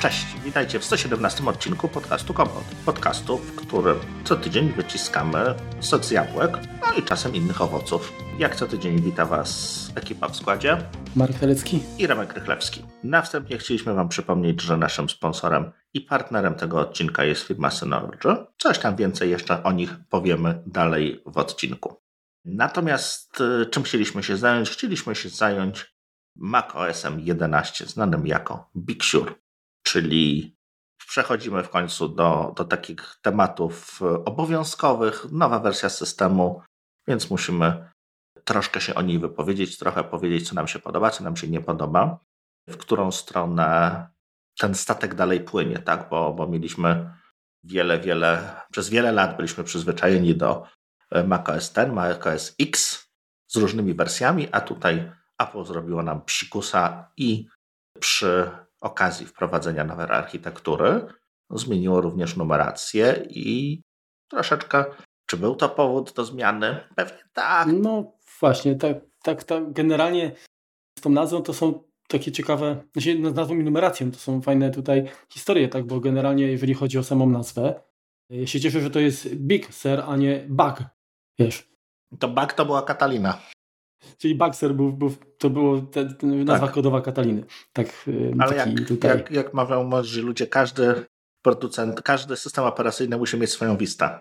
Cześć, witajcie w 117 odcinku podcastu Kompot. Podcastu, w którym co tydzień wyciskamy sok z jabłek, no i czasem innych owoców. Jak co tydzień wita Was ekipa w składzie. Marek Telecki i Remek Rychlewski. Na wstępie chcieliśmy Wam przypomnieć, że naszym sponsorem i partnerem tego odcinka jest firma Synology. Coś tam więcej jeszcze o nich powiemy dalej w odcinku. Natomiast y, czym chcieliśmy się zająć? Chcieliśmy się zająć macOSem 11, znanym jako Big Sur, czyli przechodzimy w końcu do, do takich tematów obowiązkowych, nowa wersja systemu, więc musimy troszkę się o niej wypowiedzieć, trochę powiedzieć, co nam się podoba, co nam się nie podoba, w którą stronę ten statek dalej płynie, tak? Bo, bo mieliśmy wiele, wiele, przez wiele lat byliśmy przyzwyczajeni do macOS 10, macOS X z różnymi wersjami, a tutaj Apple zrobiło nam psikusa i przy okazji wprowadzenia nowej architektury zmieniło również numerację i troszeczkę, czy był to powód do zmiany? Pewnie tak. No właśnie, tak, tak, tak. Generalnie z tą nazwą to są takie ciekawe, znaczy z nazwą i numeracją to są fajne tutaj historie, tak, bo generalnie jeżeli chodzi o samą nazwę, ja się cieszę, że to jest Big Sur, a nie Bug, wiesz. To Bug to była Katalina. Czyli Baxter był, był to było te, te nazwa tak. kodowa Kataliny. Tak, Ale jak, tutaj... jak, jak mawiał mądrzy ludzie, każdy producent, każdy system operacyjny musi mieć swoją wistę.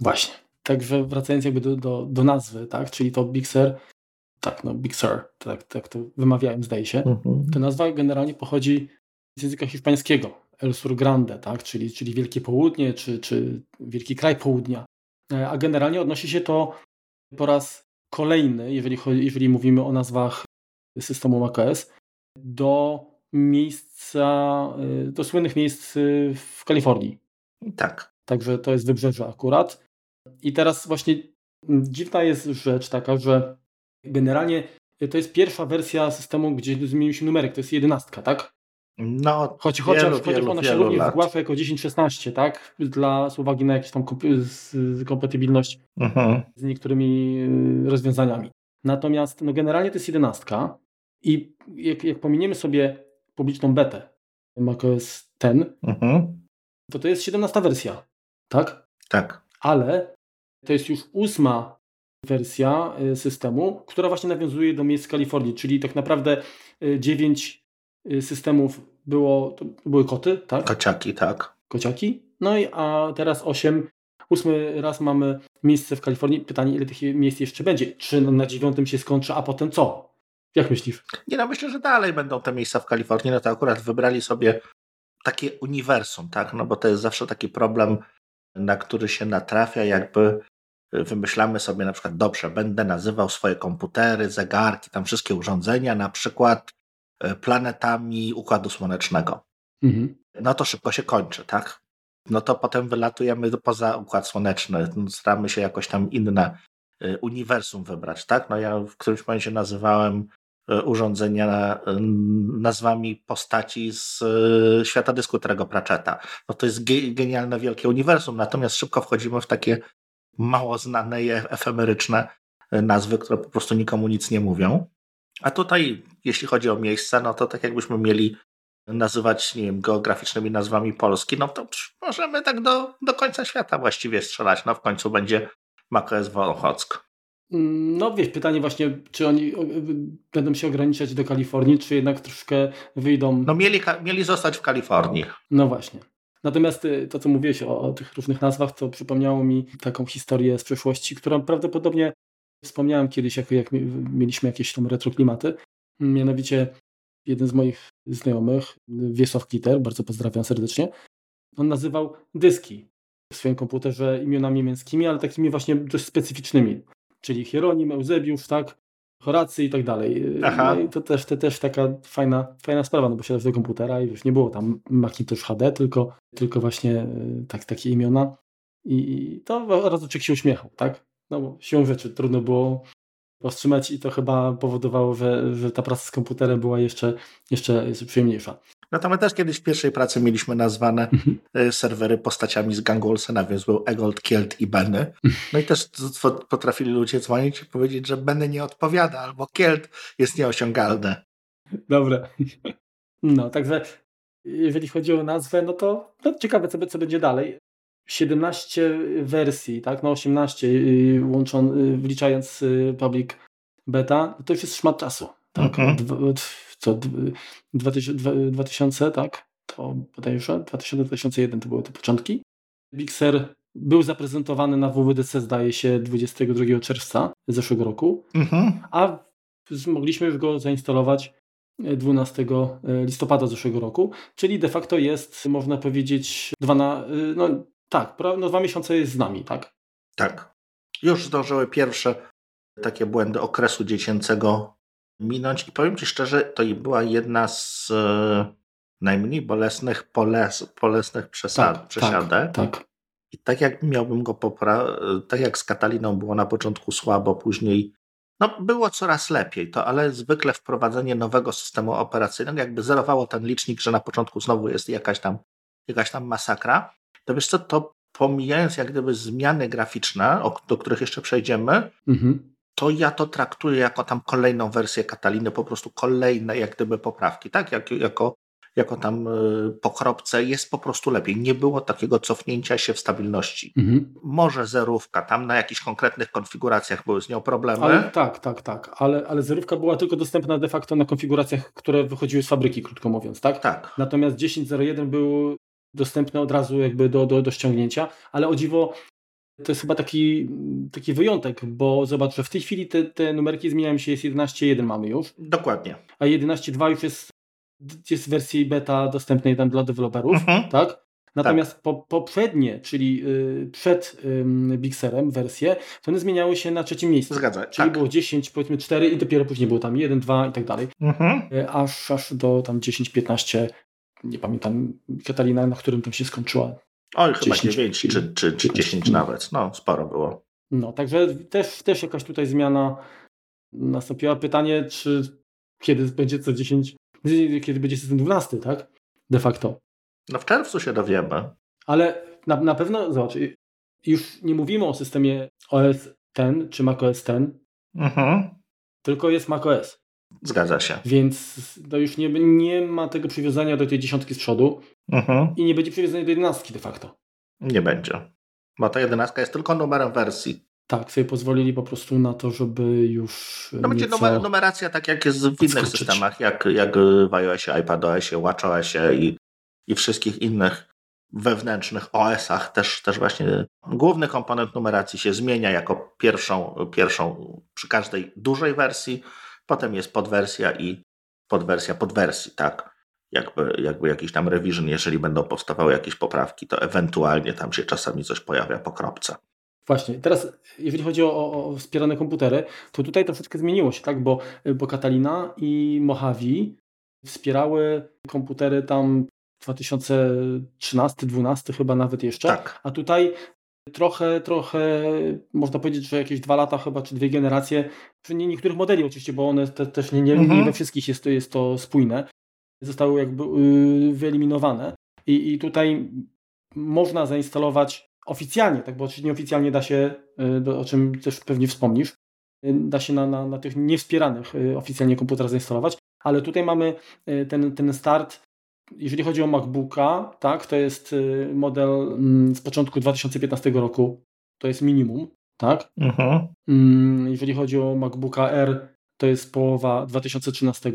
Właśnie. Także wracając jakby do, do, do nazwy, tak, czyli to Big Sur, tak, no Big Sur, tak, tak to wymawiałem, zdaje się. Mhm. Ta nazwa generalnie pochodzi z języka hiszpańskiego, El Sur Grande, tak, czyli, czyli Wielkie Południe, czy, czy Wielki Kraj Południa. E, a generalnie odnosi się to po raz kolejny, jeżeli, chodzi, jeżeli mówimy o nazwach systemu macOS, do miejsca, y, do słynnych miejsc y, w Kalifornii. Tak. Także to jest wybrzeże akurat. I teraz właśnie dziwna jest rzecz taka, że generalnie to jest pierwsza wersja systemu, gdzie zmienił się numerek, to jest jedenastka, tak? No, Choć, chociaż, wielu, chociaż ona się również zgłasza jako 10-16, tak? Dla, z uwagi na jakąś tam kompatybilność mhm. z niektórymi y, rozwiązaniami. Natomiast no, generalnie to jest jedenastka i jak, jak pominiemy sobie publiczną betę macOS 10, mhm. to to jest 17 wersja, tak? Tak. Ale to jest już ósma wersja y, systemu, która właśnie nawiązuje do miejsc Kalifornii, czyli tak naprawdę 9 y, systemów było, to były koty, tak? Kociaki, tak. Kociaki. No i a teraz 8 Ósmy raz mamy miejsce w Kalifornii. Pytanie, ile tych miejsc jeszcze będzie? Czy na dziewiątym się skończy, a potem co? Jak myślisz? Nie no, myślę, że dalej będą te miejsca w Kalifornii. No to akurat wybrali sobie takie uniwersum, tak? No bo to jest zawsze taki problem, na który się natrafia, jakby wymyślamy sobie na przykład, dobrze, będę nazywał swoje komputery, zegarki, tam wszystkie urządzenia, na przykład planetami Układu Słonecznego. Mhm. No to szybko się kończy, tak? no to potem wylatujemy poza Układ Słoneczny, staramy się jakoś tam inne y, uniwersum wybrać, tak? No ja w którymś momencie nazywałem y, urządzenia nazwami postaci z świata dysku Terego Pratchetta. No to jest genialne, wielkie uniwersum, natomiast szybko wchodzimy w takie mało znane i efemeryczne nazwy, które po prostu nikomu nic nie mówią. A tutaj, jeśli chodzi o miejsca, no to tak jakbyśmy mieli nazywać, nie wiem, geograficznymi nazwami Polski, no to możemy tak do, do końca świata właściwie strzelać. No w końcu będzie macOS Wolochock. No wiesz, pytanie właśnie, czy oni będą się ograniczać do Kalifornii, czy jednak troszkę wyjdą... No mieli, mieli zostać w Kalifornii. No właśnie. Natomiast y, to, co mówiłeś o, o tych różnych nazwach, to przypomniało mi taką historię z przeszłości, którą prawdopodobnie wspomniałem kiedyś, jak, jak mieliśmy jakieś tam retroklimaty. Mianowicie jeden z moich znajomych, Wiesław Kliter, bardzo pozdrawiam serdecznie, on nazywał dyski w swoim komputerze imionami niemieckimi, ale takimi właśnie dość specyficznymi, czyli Hieronim, Eusebiusz, tak, Horacy i tak dalej. Aha. No i to też, to też taka fajna, fajna sprawa, no bo siadasz do komputera i już nie było tam Macintosh HD, tylko, tylko właśnie e, tak, takie imiona. I to razu się uśmiechał, tak? No bo siłą rzeczy trudno było powstrzymać i to chyba powodowało, że, że ta praca z komputerem była jeszcze, jeszcze, przyjemniejsza. No to my też kiedyś w pierwszej pracy mieliśmy nazwane mhm. e, serwery postaciami z gangu Olsena, więc był Egold, Kielt i Benny. No i też potrafili ludzie dzwonić i powiedzieć, że Benny nie odpowiada, albo Kielt jest nieosiągalny. Dobre. No, także jeżeli chodzi o nazwę, no to no ciekawe, co, co będzie dalej. 17 wersji, tak, no 18 y, łączą, y, wliczając y, public beta, to już jest szmat czasu. Tak, Mhm. Dwa- co, 2000, 2000, tak, to bodajże 2000-2001 to były te początki. Bixer był zaprezentowany na WWDC, zdaje się, 22 czerwca zeszłego roku, Mhm. a mogliśmy już go zainstalować 12 listopada zeszłego roku, czyli de facto jest, można powiedzieć, dwa na, no tak, pra- no dwa miesiące jest z nami, tak? Tak. Już zdążyły pierwsze takie błędy okresu dziecięcego minąć i powiem Ci szczerze, to była jedna z e, najmniej bolesnych, poles, bolesnych przesad, przesiadek. tak. I tak jak miałbym go popra... tak jak z Kataliną było na początku słabo, później no było coraz lepiej, to ale zwykle wprowadzenie nowego systemu operacyjnego jakby zerowało ten licznik, że na początku znowu jest jakaś tam, jakaś tam masakra. To wiesz co, to pomijając jak gdyby zmiany graficzne, do których jeszcze przejdziemy, Mhm. to ja to traktuję jako tam kolejną wersję Kataliny, po prostu kolejne jak gdyby poprawki, tak? Jak, jako, jako tam y, po kropce jest po prostu lepiej. Nie było takiego cofnięcia się w stabilności. Mhm. Może zerówka, tam na jakichś konkretnych konfiguracjach były z nią problemy. Ale, tak, tak, tak, ale, ale zerówka była tylko dostępna de facto na konfiguracjach, które wychodziły z fabryki, krótko mówiąc, tak? Tak, Natomiast 10.01 był dostępny od razu jakby do, do, do ściągnięcia, ale o dziwo to jest chyba taki, taki wyjątek, bo zobacz, że w tej chwili te, te numerki zmieniają się, jest 11.1 mamy już, dokładnie. a 11.2 już jest, jest w wersji beta dostępnej tam dla deweloperów, Mhm. tak? Natomiast po, poprzednie, czyli y, przed ym, Bixerem wersje, to one zmieniały się na trzecim miejscu. Zgadza. Czyli Tak. było 10, powiedzmy 4 i dopiero później było tam 1, 2 i tak dalej. Mhm. Y, Aż, aż do tam 10, 15, nie pamiętam, Katalina, na którym tam się skończyła. Oj, chyba 10, 9 czy, czy, czy 15. 10 nawet. No, sporo było. No, także też, też jakaś tutaj zmiana nastąpiła. Pytanie, czy kiedy będzie co 10, kiedy będzie system 12, tak? De facto. No w czerwcu się dowiemy. Ale na, na pewno, zobacz, już nie mówimy o systemie OS X czy macOS X, Mhm. tylko jest macOS. Zgadza się. Więc to już nie, nie ma tego przywiązania do tej dziesiątki z przodu Mhm. i nie będzie przywiązania do jedenastki de facto. Nie będzie. Bo ta jedenastka jest tylko numerem wersji. Tak, sobie pozwolili po prostu na to, żeby już No będzie numer, numeracja tak jak jest w innych systemach, jak, jak w iOSie, iPadOSie, WatchOSie i, i wszystkich innych wewnętrznych OS-ach. Też, też właśnie główny komponent numeracji się zmienia jako pierwszą, pierwszą przy każdej dużej wersji. Potem jest podwersja i podwersja podwersji, tak? Jakby, jakby jakiś tam revision, jeżeli będą powstawały jakieś poprawki, to ewentualnie tam się czasami coś pojawia po kropce. Właśnie, teraz jeżeli chodzi o, o, wspierane komputery, to tutaj troszeczkę zmieniło się, tak? Bo, bo Catalina i Mojave wspierały komputery tam 2013-2012 chyba nawet jeszcze. Tak. A tutaj trochę, trochę można powiedzieć, że jakieś dwa lata chyba, czy dwie generacje, przy nie niektórych modeli oczywiście, bo one te, też nie, nie, Mhm. nie we wszystkich jest to, jest to spójne, zostały jakby yy, wyeliminowane. I, I tutaj można zainstalować oficjalnie, tak, bo oczywiście nieoficjalnie da się, yy, o czym też pewnie wspomnisz, yy, da się na, na, na tych niewspieranych yy, oficjalnie komputerach zainstalować, ale tutaj mamy yy, ten, ten start jeżeli chodzi o MacBooka, tak, to jest y, model mm, z początku 2015 roku, to jest minimum, tak. Mhm. Mm, Jeżeli chodzi o MacBooka R, to jest połowa 2013,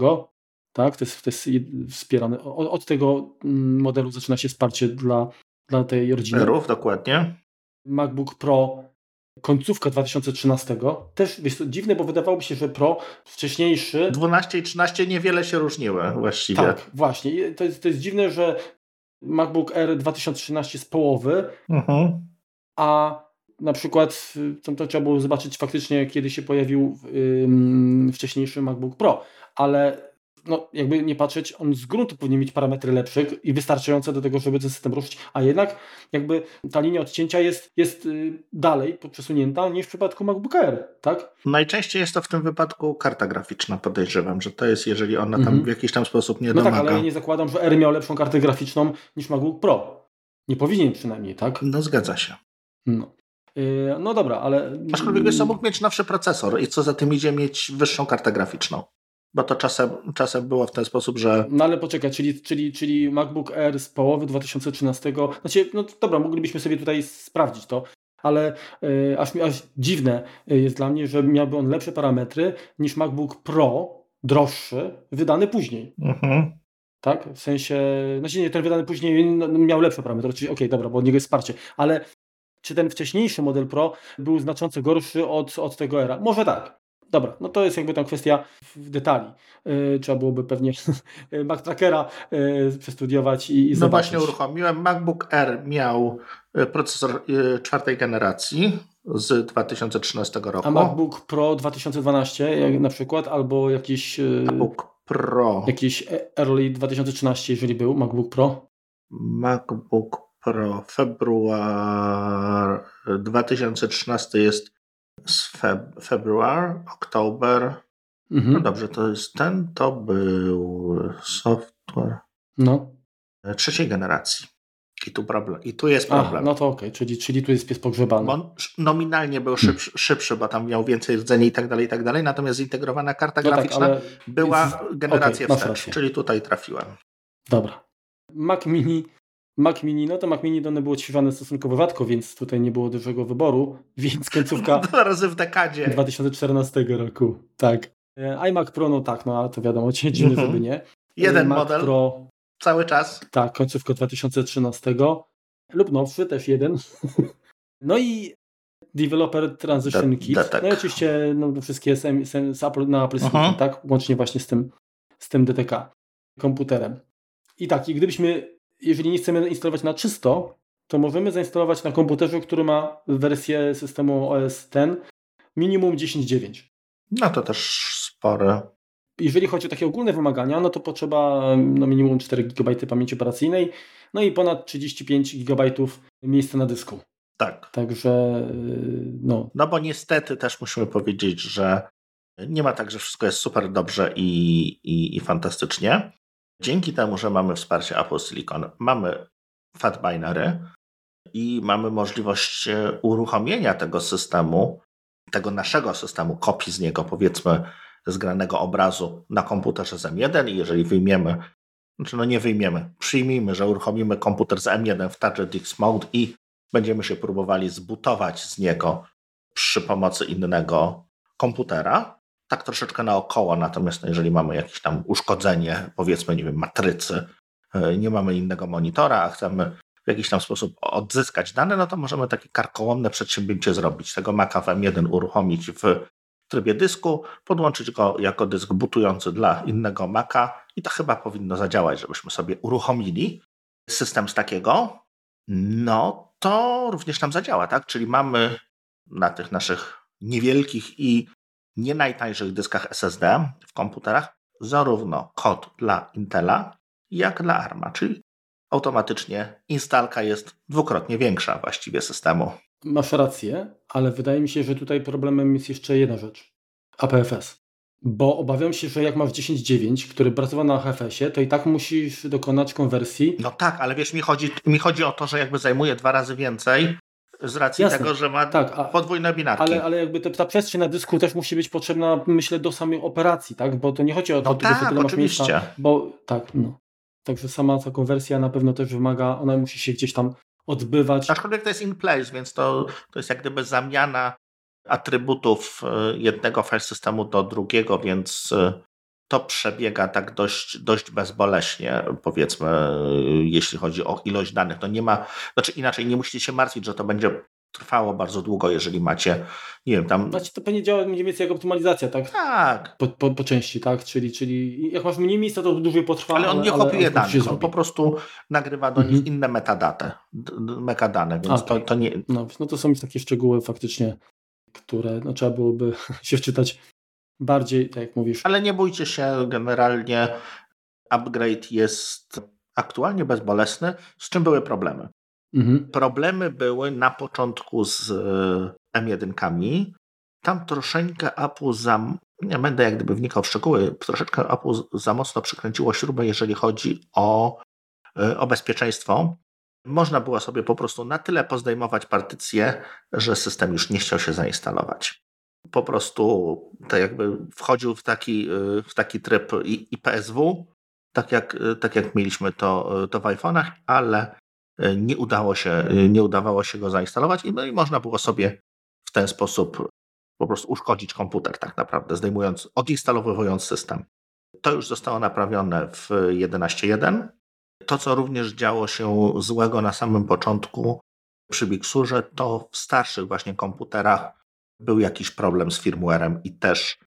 tak, to jest, to jest wspierane. O- Od tego mm, modelu zaczyna się wsparcie dla, dla tej rodziny. Erów, dokładnie. MacBook Pro końcówka 2013, też wiesz, co, dziwne, bo wydawałoby się, że Pro wcześniejszy 12 i 13 niewiele się różniły właściwie. Tak, właśnie. I To jest, to jest dziwne, że MacBook Air 2013 z połowy, Mhm. a na przykład y, to, to trzeba było zobaczyć faktycznie, kiedy się pojawił ym, wcześniejszy MacBook Pro, ale no, jakby nie patrzeć, on z gruntu powinien mieć parametry lepsze i wystarczające do tego, żeby ten system ruszyć, a jednak jakby ta linia odcięcia jest, jest y, dalej przesunięta niż w przypadku MacBook Air, tak? Najczęściej jest to w tym wypadku karta graficzna, podejrzewam, że to jest, jeżeli ona tam Mhm. w jakiś tam sposób nie No domaga. tak, ale ja nie zakładam, że R miał lepszą kartę graficzną niż MacBook Pro. Nie powinien przynajmniej, tak? No zgadza się. No, Yy, no dobra, ale... Aczkolwiek wiesz mógł mieć nowszy procesor i co za tym idzie mieć wyższą kartę graficzną. Bo to czasem, czasem było w ten sposób, że. No ale poczekaj, czyli, czyli, czyli MacBook Air z połowy 2013. Znaczy, no dobra, moglibyśmy sobie tutaj sprawdzić to, ale y, aż, aż dziwne jest dla mnie, że miałby on lepsze parametry niż MacBook Pro, droższy, wydany później. Mhm. Tak? W sensie, znaczy nie, ten wydany później no, miał lepsze parametry, czyli okej, okay, dobra, bo od niego jest wsparcie, ale czy ten wcześniejszy model Pro był znacząco gorszy od, od tego era? Może tak. Dobra, no to jest jakby tam kwestia detali. Yy, trzeba byłoby pewnie Mac Trackera yy, przestudiować i, i no zobaczyć. No właśnie uruchomiłem. MacBook Air miał y, procesor yy, czwartej generacji z 2013 roku. A MacBook Pro 2012 jak na przykład, albo jakiś... Yy, MacBook Pro. Jakiś Early 2013, jeżeli był MacBook Pro. MacBook Pro februar 2013 jest z feb, februar, oktober. Mhm. No dobrze, to jest ten, to był software no. trzeciej generacji. I tu, problem, I tu jest problem. No to okej, okay. czyli, czyli tu jest pies pogrzebany. Bo nominalnie był szybszy, hmm. szybszy, bo tam miał więcej rdzeni i tak dalej, i tak dalej, natomiast zintegrowana karta no tak, graficzna tak, była generację okay, wstecz, czyli tutaj trafiłem. Dobra. Mac Mini Mac Mini, no to Mac Mini to było odświeżane stosunkowo rzadko, więc tutaj nie było dużego wyboru, więc końcówka... Dwa razy w dekadzie. 2014 roku, tak. E, iMac Pro, no tak, no ale to wiadomo, dziwne, mhm. żeby nie. Jeden Mac model. Pro, cały czas. Tak, końcówka 2013 lub nowszy, też jeden. no i Developer Transition Kit. No i oczywiście no, wszystkie sem, sem, z Apple, na Apple -huh. tak? Łącznie właśnie z tym, z tym DTK komputerem. I tak, i gdybyśmy jeżeli nie chcemy instalować na czysto, to możemy zainstalować na komputerze, który ma wersję systemu OS X minimum 10.9. No to też spore. Jeżeli chodzi o takie ogólne wymagania, no to potrzeba no minimum 4 GB pamięci operacyjnej, no i ponad 35 GB miejsca na dysku. Tak. Także no. No bo niestety też musimy powiedzieć, że nie ma tak, że wszystko jest super dobrze i, i, i fantastycznie. Dzięki temu, że mamy wsparcie Apple Silicon, mamy Fat Binary i mamy możliwość e, uruchomienia tego systemu, tego naszego systemu, kopii z niego, powiedzmy, zgranego obrazu na komputerze z M1 i jeżeli wyjmiemy, znaczy no nie wyjmiemy, przyjmijmy, że uruchomimy komputer z M1 w TouchDX Mode i będziemy się próbowali zbutować z niego przy pomocy innego komputera, tak troszeczkę naokoło, natomiast no, jeżeli mamy jakieś tam uszkodzenie, powiedzmy, nie wiem, matrycy, e, nie mamy innego monitora, a chcemy w jakiś tam sposób odzyskać dane, no to możemy takie karkołomne przedsięwzięcie zrobić. Tego Maca w M1 uruchomić w trybie dysku, podłączyć go jako dysk butujący dla innego Maca i to chyba powinno zadziałać, żebyśmy sobie uruchomili system z takiego, no to również nam zadziała, tak? Czyli mamy na tych naszych niewielkich i nie najtańszych dyskach SSD w komputerach zarówno kod dla Intela, jak dla ARMA, czyli automatycznie instalka jest dwukrotnie większa właściwie systemu. Masz rację, ale wydaje mi się, że tutaj problemem jest jeszcze jedna rzecz. APFS. Bo obawiam się, że jak masz 10.9, który pracował na HFS-ie, to i tak musisz dokonać konwersji. No tak, ale wiesz, mi chodzi, mi chodzi o to, że jakby zajmuje dwa razy więcej z racji Jasne. tego, że ma tak, a, podwójne binarki. Ale, ale jakby ta przestrzeń na dysku też musi być potrzebna, myślę, do samej operacji, tak? Bo to nie chodzi o to, no tylko, tak, tyle oczywiście. Miejsca, bo tak, no. Także sama ta konwersja na pewno też wymaga, ona musi się gdzieś tam odbywać. Aczkolwiek to jest in place, więc to, to jest jak gdyby zamiana atrybutów e, jednego file systemu do drugiego, więc e, to przebiega tak dość, dość bezboleśnie, powiedzmy, jeśli chodzi o ilość danych. No nie ma, znaczy inaczej, nie musicie się martwić, że to będzie trwało bardzo długo, jeżeli macie, nie wiem, tam... Znaczy to pewnie działa mniej więcej jak optymalizacja, tak? Tak. Po, po, po części, tak? Czyli, czyli jak masz mniej miejsca, to dłużej potrwa. Ale on nie kopiuje danych, on po prostu nagrywa do mhm. nich inne metadaty, metadane, więc to, to nie... No, no to są takie szczegóły faktycznie, które no, trzeba byłoby się wczytać bardziej, tak jak mówisz. Ale nie bójcie się, generalnie upgrade jest aktualnie bezbolesny, z czym były problemy. Mhm. Problemy były na początku z e, M1. Tam troszeczkę Apple za, nie będę jak gdyby wnikał w szczegóły, troszeczkę Apple za mocno przykręciło śrubę, jeżeli chodzi o, e, o bezpieczeństwo. Można było sobie po prostu na tyle pozdejmować partycję, że system już nie chciał się zainstalować. Po prostu tak jakby wchodził w taki, w taki tryb IPSW, tak jak, tak jak mieliśmy to, to w iPhone'ach, ale nie udało się, nie udawało się go zainstalować i, no i można było sobie w ten sposób po prostu uszkodzić komputer tak naprawdę, zdejmując, odinstalowując system. To już zostało naprawione w 11.1. To, co również działo się złego na samym początku przy Big Surze, to w starszych właśnie komputerach był jakiś problem z firmwarem i też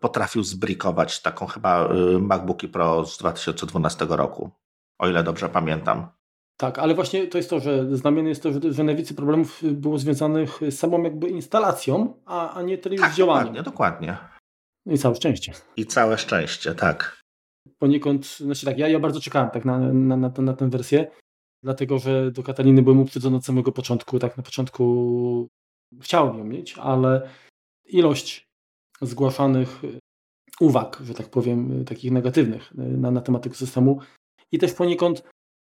potrafił zbrikować taką chyba y, MacBooki Pro z 2012 roku, o ile dobrze pamiętam. Tak, ale właśnie to jest to, że znamienne jest to, że, że najwięcej problemów było związanych z samą jakby instalacją, a, a nie tyle już tak, z działaniem. Dokładnie, dokładnie. No i całe szczęście. I całe szczęście, tak. Poniekąd, znaczy tak, ja, ja bardzo czekałem tak na, na, na, na tę wersję, dlatego że do Kataliny byłem uprzedzony od samego początku. Tak, na początku chciałem ją mieć, ale ilość zgłaszanych uwag, że tak powiem, takich negatywnych na, na temat tego systemu i też poniekąd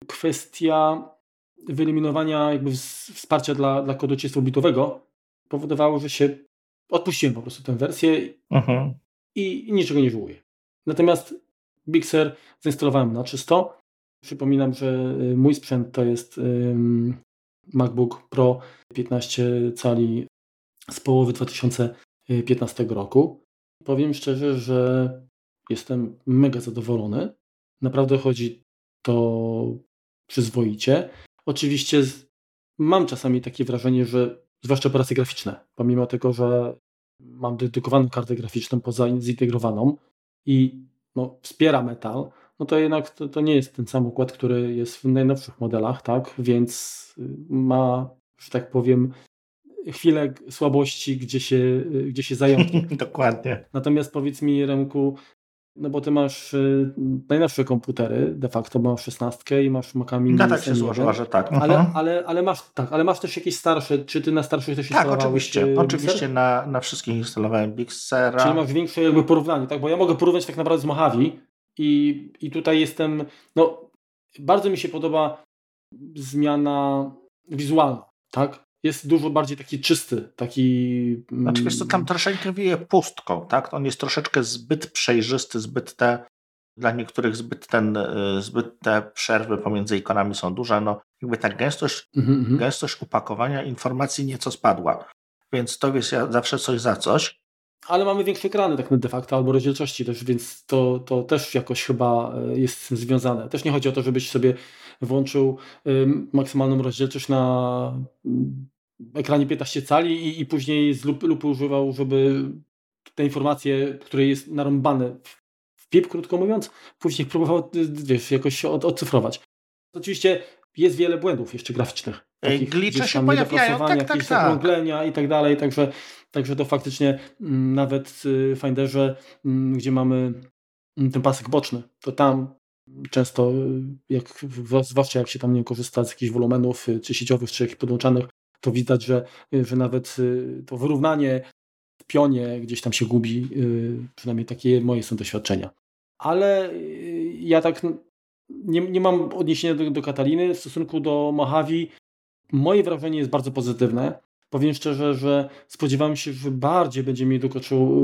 kwestia wyeliminowania jakby wsparcia dla, dla kodu 30-bitowego powodowało, że się odpuściłem po prostu tę wersję mhm. i, i niczego nie żałuję. Natomiast Big Sur zainstalowałem na czysto. Przypominam, że y, mój sprzęt to jest MacBook Pro 15 cali z połowy 2015 roku. Powiem szczerze, że jestem mega zadowolony. Naprawdę chodzi to przyzwoicie. Oczywiście mam czasami takie wrażenie, że zwłaszcza operacje graficzne, pomimo tego, że mam dedykowaną kartę graficzną poza zintegrowaną i no, wspiera metal, no to jednak to, to, nie jest ten sam układ, który jest w najnowszych modelach, tak? Więc y, ma, że tak powiem, chwilę słabości, gdzie się, y, gdzie się zająknie. Dokładnie. Natomiast powiedz mi, Remku, no bo ty masz y, najnowsze komputery, de facto masz 16 i masz Maca Mini. No tak się złożyła, że tak. Ale, mhm. ale, ale, masz, tak, ale masz też jakieś starsze, czy ty na starszych też Tak, oczywiście. Y, oczywiście na, na wszystkich instalowałem Big Sera. Czyli masz większe jakby porównanie, tak? Bo ja mogę porównać tak naprawdę z Mojave i, i tutaj jestem, no bardzo mi się podoba zmiana wizualna, tak? jest dużo bardziej taki czysty, taki... Znaczy wiesz co, tam troszeczkę wieje pustką, tak? On jest troszeczkę zbyt przejrzysty, zbyt te, dla niektórych zbyt, ten, y, zbyt te przerwy pomiędzy ikonami są duże, no jakby ta gęstość, mm -hmm. gęstość upakowania informacji nieco spadła, więc to jest zawsze coś za coś. Ale mamy większe ekrany tak de facto, albo rozdzielczości też, więc to, to też jakoś chyba y, jest z tym związane. Też nie chodzi o to, żebyś sobie włączył maksymalną rozdzielczość na ekranie 15 cali i, i później z lupy, używał, żeby te informacje, które jest narąbane w pip, krótko mówiąc, później próbował wiesz, jakoś od, odcyfrować. Oczywiście jest wiele błędów jeszcze graficznych. Takich, Glicze się pojawiają, tak, tak, tak. i tak dalej, także, także to faktycznie m, mm, nawet w Finderze, m, mm, gdzie mamy mm, ten pasek boczny, to tam często, jak, zwłaszcza jak się tam nie korzysta z jakichś wolumenów, czy sieciowych, czy jakichś podłączanych, to widać, że, że nawet y, to wyrównanie w pionie gdzieś tam się gubi, y, przynajmniej takie moje są doświadczenia. Ale y, ja tak nie, nie mam odniesienia do, do Kataliny. W stosunku do Mojave moje wrażenie jest bardzo pozytywne. Powiem szczerze, że spodziewałem się, że bardziej będzie mi dokoczył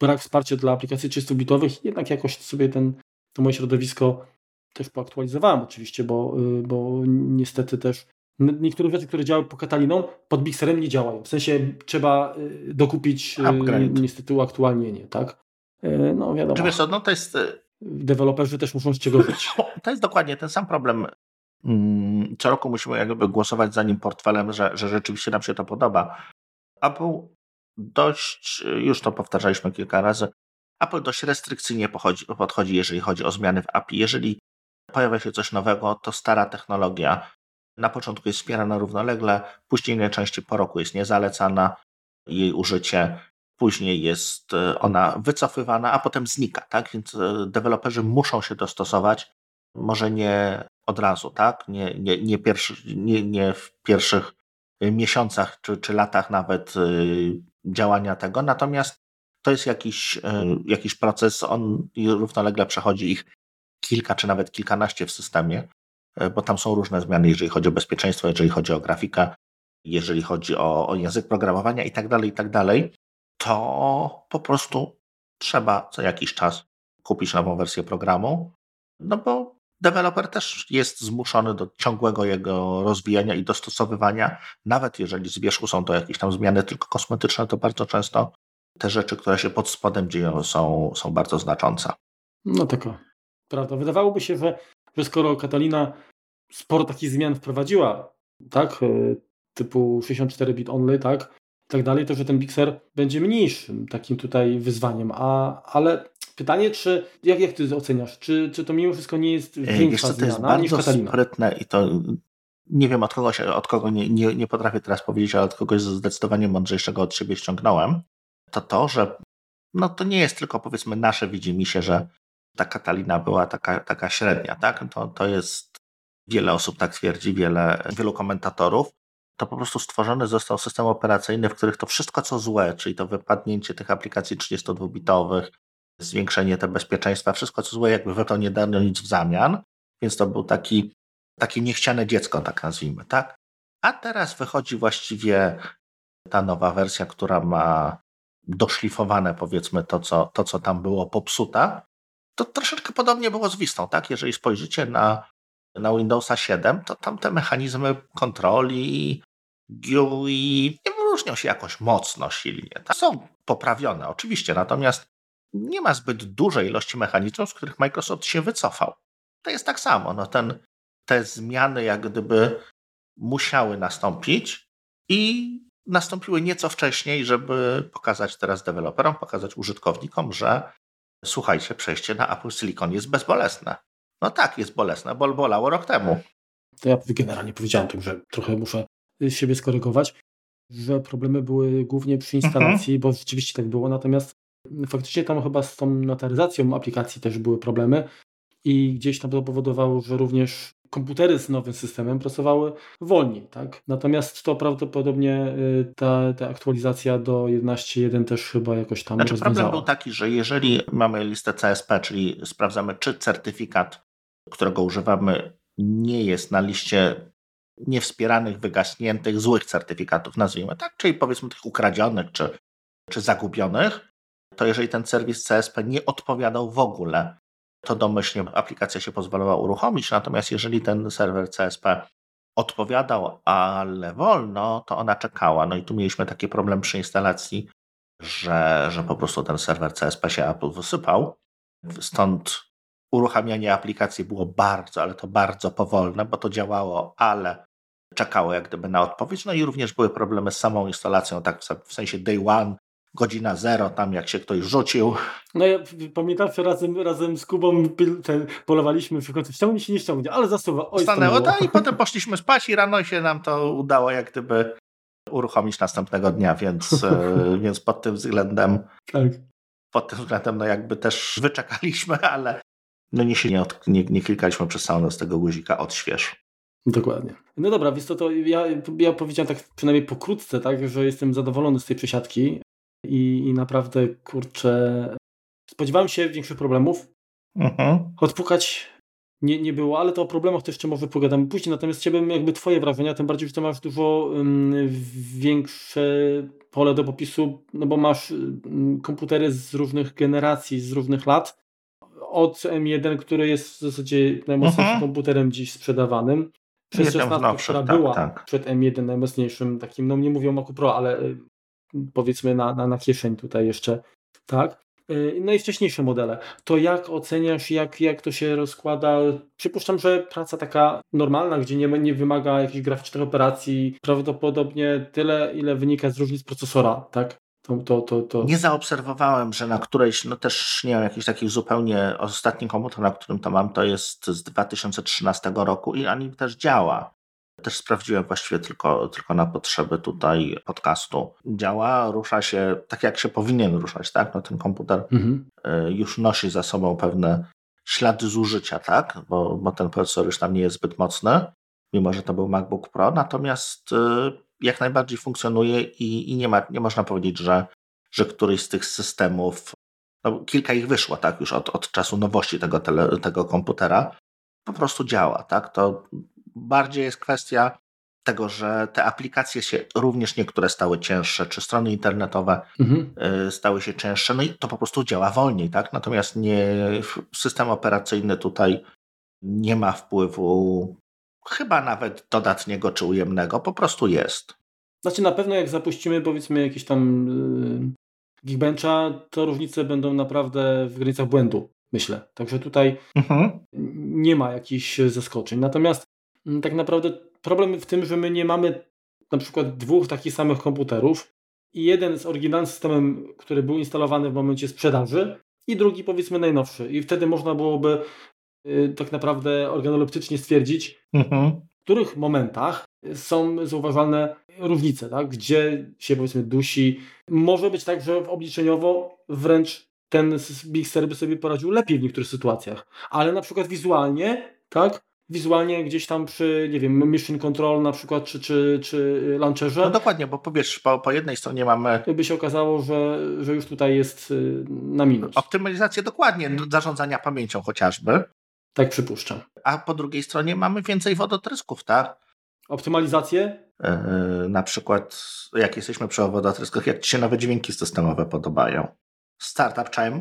brak wsparcia dla aplikacji 300-bitowych, jednak jakoś sobie ten, to moje środowisko też poaktualizowałem oczywiście, bo, bo niestety też niektóre rzeczy, które działały po Kataliną, pod Bixerem nie działają. W sensie trzeba y, dokupić y, Upgrade. niestety uaktualnienie, tak? Y, no wiadomo. Czy wiesz no to jest... Deweloperzy też muszą z czego żyć. To jest dokładnie ten sam problem. Mm, co roku musimy jakby głosować za nim portfelem, że, że rzeczywiście nam się to podoba. Apple dość, już to powtarzaliśmy kilka razy, Apple dość restrykcyjnie pochodzi, podchodzi, jeżeli chodzi o zmiany w API. Jeżeli pojawia się coś nowego, to stara technologia na początku jest wspierana równolegle, później najczęściej po roku jest niezalecana jej użycie, później jest e, ona wycofywana, a potem znika, tak? Więc e, deweloperzy muszą się dostosować, może nie od razu, tak? Nie, nie, nie, pierwszy, nie, nie w pierwszych miesiącach czy, czy latach nawet e, działania tego, natomiast to jest jakiś, jakiś proces, on równolegle przechodzi ich kilka czy nawet kilkanaście w systemie, E, bo tam są różne zmiany, jeżeli chodzi o bezpieczeństwo, jeżeli chodzi o grafikę, jeżeli chodzi o, o język programowania i tak dalej, i tak dalej. To po prostu trzeba co jakiś czas kupić nową wersję programu, no bo deweloper też jest zmuszony do ciągłego jego rozwijania i dostosowywania, nawet jeżeli z wierzchu są to jakieś tam zmiany tylko kosmetyczne, to bardzo często te rzeczy, które się pod spodem dzieją, są, są bardzo znaczące. No taka prawda. Wydawałoby się, że, że skoro Katalina sporo takich zmian wprowadziła, tak, e, typu 64-bit only, tak, tak dalej, to że ten Bixer będzie mniejszym takim tutaj wyzwaniem, a, ale pytanie, czy, jak, jak ty oceniasz, czy, czy to mimo wszystko nie jest większa Wiesz, to jest bardzo sprytne i to nie wiem od kogo, się, od kogo nie, nie, nie potrafię teraz powiedzieć, ale od kogoś zdecydowanie mądrzejszego od siebie ściągnąłem, to to, że no to nie jest tylko powiedzmy nasze widzimisię, że ta Katalina była taka, taka średnia, tak? To, to jest, wiele osób tak twierdzi, wiele, wielu komentatorów, to po prostu stworzony został system operacyjny, w których to wszystko co złe, czyli to wypadnięcie tych aplikacji 32-bitowych, zwiększenie te bezpieczeństwa, wszystko co złe, jakby w to nie dano nic w zamian, więc to był taki, takie niechciane dziecko, tak nazwijmy, tak? A teraz wychodzi właściwie ta nowa wersja, która ma doszlifowane powiedzmy to, co, to, co tam było popsuta, to troszeczkę podobnie było z Wistą, tak? Jeżeli spojrzycie na, na Windowsa 7, to tam te mechanizmy kontroli, GUI nie różnią się jakoś mocno silnie. Tak? Są poprawione oczywiście, natomiast nie ma zbyt dużej ilości mechanizmów, z których Microsoft się wycofał. To jest tak samo. No ten, te zmiany jak gdyby musiały nastąpić i nastąpiły nieco wcześniej, żeby pokazać teraz deweloperom, pokazać użytkownikom, że słuchajcie, przejście na Apple Silicon jest bezbolesne. No tak, jest bolesne, bo bolało rok temu. To ja generalnie powiedziałem tym, że trochę muszę siebie skorygować, że problemy były głównie przy instalacji, mhm. bo rzeczywiście tak było, natomiast faktycznie tam chyba z tą notaryzacją aplikacji też były problemy i gdzieś tam to powodowało, że również komputery z nowym systemem pracowały wolniej. Tak? Natomiast to prawdopodobnie y, ta, ta aktualizacja do 11.1 też chyba jakoś tam znaczy, Problem był taki, że jeżeli mamy listę CSP, czyli sprawdzamy, czy certyfikat, którego używamy, nie jest na liście niewspieranych, wygaśniętych, złych certyfikatów, nazwijmy tak, czyli powiedzmy tych ukradzionych czy, czy zagubionych, to jeżeli ten serwis CSP nie odpowiadał w ogóle to domyślnie aplikacja się pozwalała uruchomić, natomiast jeżeli ten serwer CSP odpowiadał, ale wolno, to ona czekała. No i tu mieliśmy taki problem przy instalacji, że, że po prostu ten serwer CSP się Apple wysypał. Stąd uruchamianie aplikacji było bardzo, ale to bardzo powolne, bo to działało, ale czekało jak gdyby na odpowiedź. No i również były problemy z samą instalacją, tak w sensie day one, godzina zero, tam jak się ktoś rzucił. No ja pamiętam, że razem, razem z Kubą ten, polowaliśmy w końcu, ściągnie się nie ściągnie, ale zasuwa. Oj, Stanęło to i potem poszliśmy spać i rano się nam to udało jak gdyby uruchomić następnego dnia, więc, e, więc pod tym względem tak. pod tym względem no jakby też wyczekaliśmy, ale no nie się nie, od, nie, nie klikaliśmy przez całą noc tego guzika odśwież. Dokładnie. No dobra, więc to, to ja, ja powiedziałem tak przynajmniej pokrótce, tak, że jestem zadowolony z tej przesiadki i, i naprawdę, kurczę, spodziewałem się większych problemów. Mhm. Odpukać nie, nie było, ale to o problemach to jeszcze może pogadamy później. Natomiast chciałbym jakby twoje wrażenia, tym bardziej, że to masz dużo um, większe pole do popisu, no bo masz um, komputery z różnych generacji, z różnych lat. Od M1, który jest w zasadzie najmocniejszym mhm. komputerem dziś sprzedawanym, przez 16, która tak, była tak. przed M1 najmocniejszym takim, no nie mówię o Macu Pro, ale powiedzmy na, na, na kieszeń tutaj jeszcze, tak? Y, no i wcześniejsze modele. To jak oceniasz, jak, jak to się rozkłada? Przypuszczam, że praca taka normalna, gdzie nie, nie wymaga jakichś graficznych operacji, prawdopodobnie tyle, ile wynika z różnic procesora, tak? To, to, to, to... Nie zaobserwowałem, że na którejś, no też nie mam jakichś takich zupełnie, ostatni komputer, na którym to mam, to jest z 2013 roku i ani też działa. Też sprawdziłem właściwie tylko, tylko na potrzeby tutaj podcastu. Działa, rusza się tak, jak się powinien ruszać, tak? No ten komputer mhm. Y, już nosi za sobą pewne ślady zużycia, tak? Bo, bo ten procesor już tam nie jest zbyt mocny, mimo że to był MacBook Pro, natomiast y, jak najbardziej funkcjonuje i, i nie, ma, nie można powiedzieć, że, że któryś z tych systemów, no kilka ich wyszło, tak? Już od, od czasu nowości tego, tele, tego komputera, po prostu działa, tak? To bardziej jest kwestia tego, że te aplikacje się również niektóre stały cięższe, czy strony internetowe mhm. Y, stały się cięższe, no i to po prostu działa wolniej, tak? Natomiast nie, system operacyjny tutaj nie ma wpływu chyba nawet dodatniego czy ujemnego, po prostu jest. Znaczy na pewno jak zapuścimy powiedzmy jakiś tam yy, Geekbencha, to różnice będą naprawdę w granicach błędu, myślę. Także tutaj mhm. nie ma jakichś zaskoczeń. Natomiast mm, tak naprawdę problem w tym, że my nie mamy na przykład dwóch takich samych komputerów i jeden z oryginalnym systemem, który był instalowany w momencie sprzedaży i drugi powiedzmy najnowszy. I wtedy można byłoby tak naprawdę organoleptycznie stwierdzić, mhm. w których momentach są zauważalne różnice, tak? gdzie się powiedzmy dusi. Może być tak, że obliczeniowo wręcz ten Big Sur by sobie poradził lepiej w niektórych sytuacjach, ale na przykład wizualnie, tak? wizualnie gdzieś tam przy, nie wiem, Mission Control na przykład, czy, czy, czy launcherze. No dokładnie, bo powiesz, po, po jednej stronie mamy... By się okazało, że, że już tutaj jest y, na minus. Optymalizację dokładnie, zarządzania pamięcią chociażby. Tak przypuszczam. A po drugiej stronie mamy więcej wodotrysków, tak? Optymalizację? Yy, na przykład, jak jesteśmy przy wodotryskach, jak Ci się nowe dźwięki systemowe podobają? Startup Chime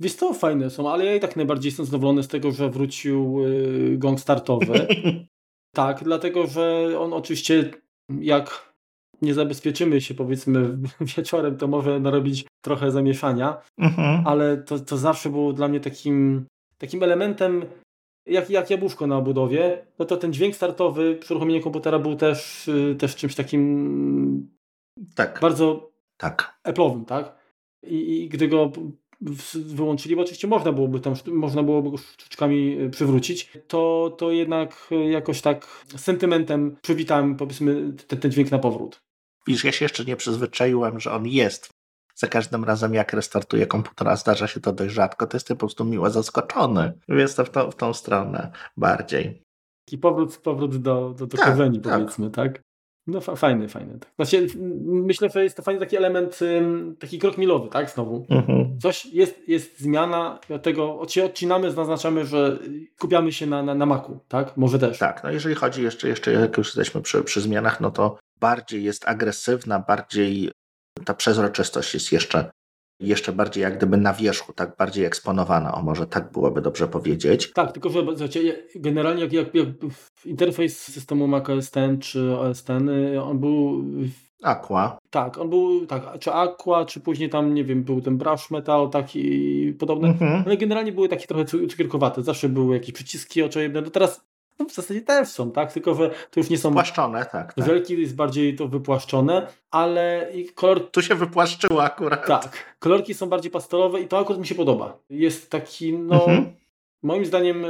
Wiesz to fajne są, ale ja i tak najbardziej jestem zadowolony z tego, że wrócił y, gong startowy. tak, dlatego, że on oczywiście jak nie zabezpieczymy się powiedzmy wieczorem, to może narobić trochę zamieszania, mhm. ale to, to zawsze było dla mnie takim, takim elementem jak, jak jabłuszko na obudowie, no to ten dźwięk startowy przy uruchomieniu komputera był też, y, też czymś takim tak. bardzo tak. Apple'owym, tak? I, I gdy go wyłączyli, bo oczywiście można byłoby tam, można byłoby go sztuczkami e, przywrócić, to, to jednak e, jakoś tak z sentymentem przywitałem powiedzmy ten, ten dźwięk na powrót. Widzisz, ja się jeszcze nie przyzwyczaiłem, że on jest. Za każdym razem, jak restartuję komputer, a zdarza się to dość rzadko, to jestem po prostu miło zaskoczony. Więc to w, to, w tą stronę bardziej. Taki powrót, powrót do, do, do tak, korzeni, tak. powiedzmy, tak? No fajny, fajny. Tak. Znaczy, myślę, że jest to fajny taki element, taki krok milowy, tak, znowu. Mhm. Coś, jest, jest zmiana, dlatego odcinamy, zaznaczamy, że skupiamy się na, na, na maku, tak, może też. Tak, no jeżeli chodzi jeszcze, jeszcze jak już jesteśmy przy, przy zmianach, no to bardziej jest agresywna, bardziej ta przezroczystość jest jeszcze jeszcze bardziej jak gdyby na wierzchu, tak bardziej eksponowana, o może tak byłoby dobrze powiedzieć. Tak, tylko że generalnie jak, jak, jak interfejs systemu Mac OS X czy OS X, on był... Aqua. Tak, on był, tak, czy Aqua, czy później tam, nie wiem, był ten brush metal, taki podobny, mhm. ale generalnie były takie trochę cukierkowate, zawsze były jakieś przyciski oczojebne, no teraz no w zasadzie też są, tak? Tylko, że to już nie są. Płaszczone, tak. tak. Żelki jest bardziej to wypłaszczone, ale kolor. Tu się wypłaszczyło akurat. Tak. Kolorki są bardziej pastelowe i to akurat mi się podoba. Jest taki, no. Mhm. Moim zdaniem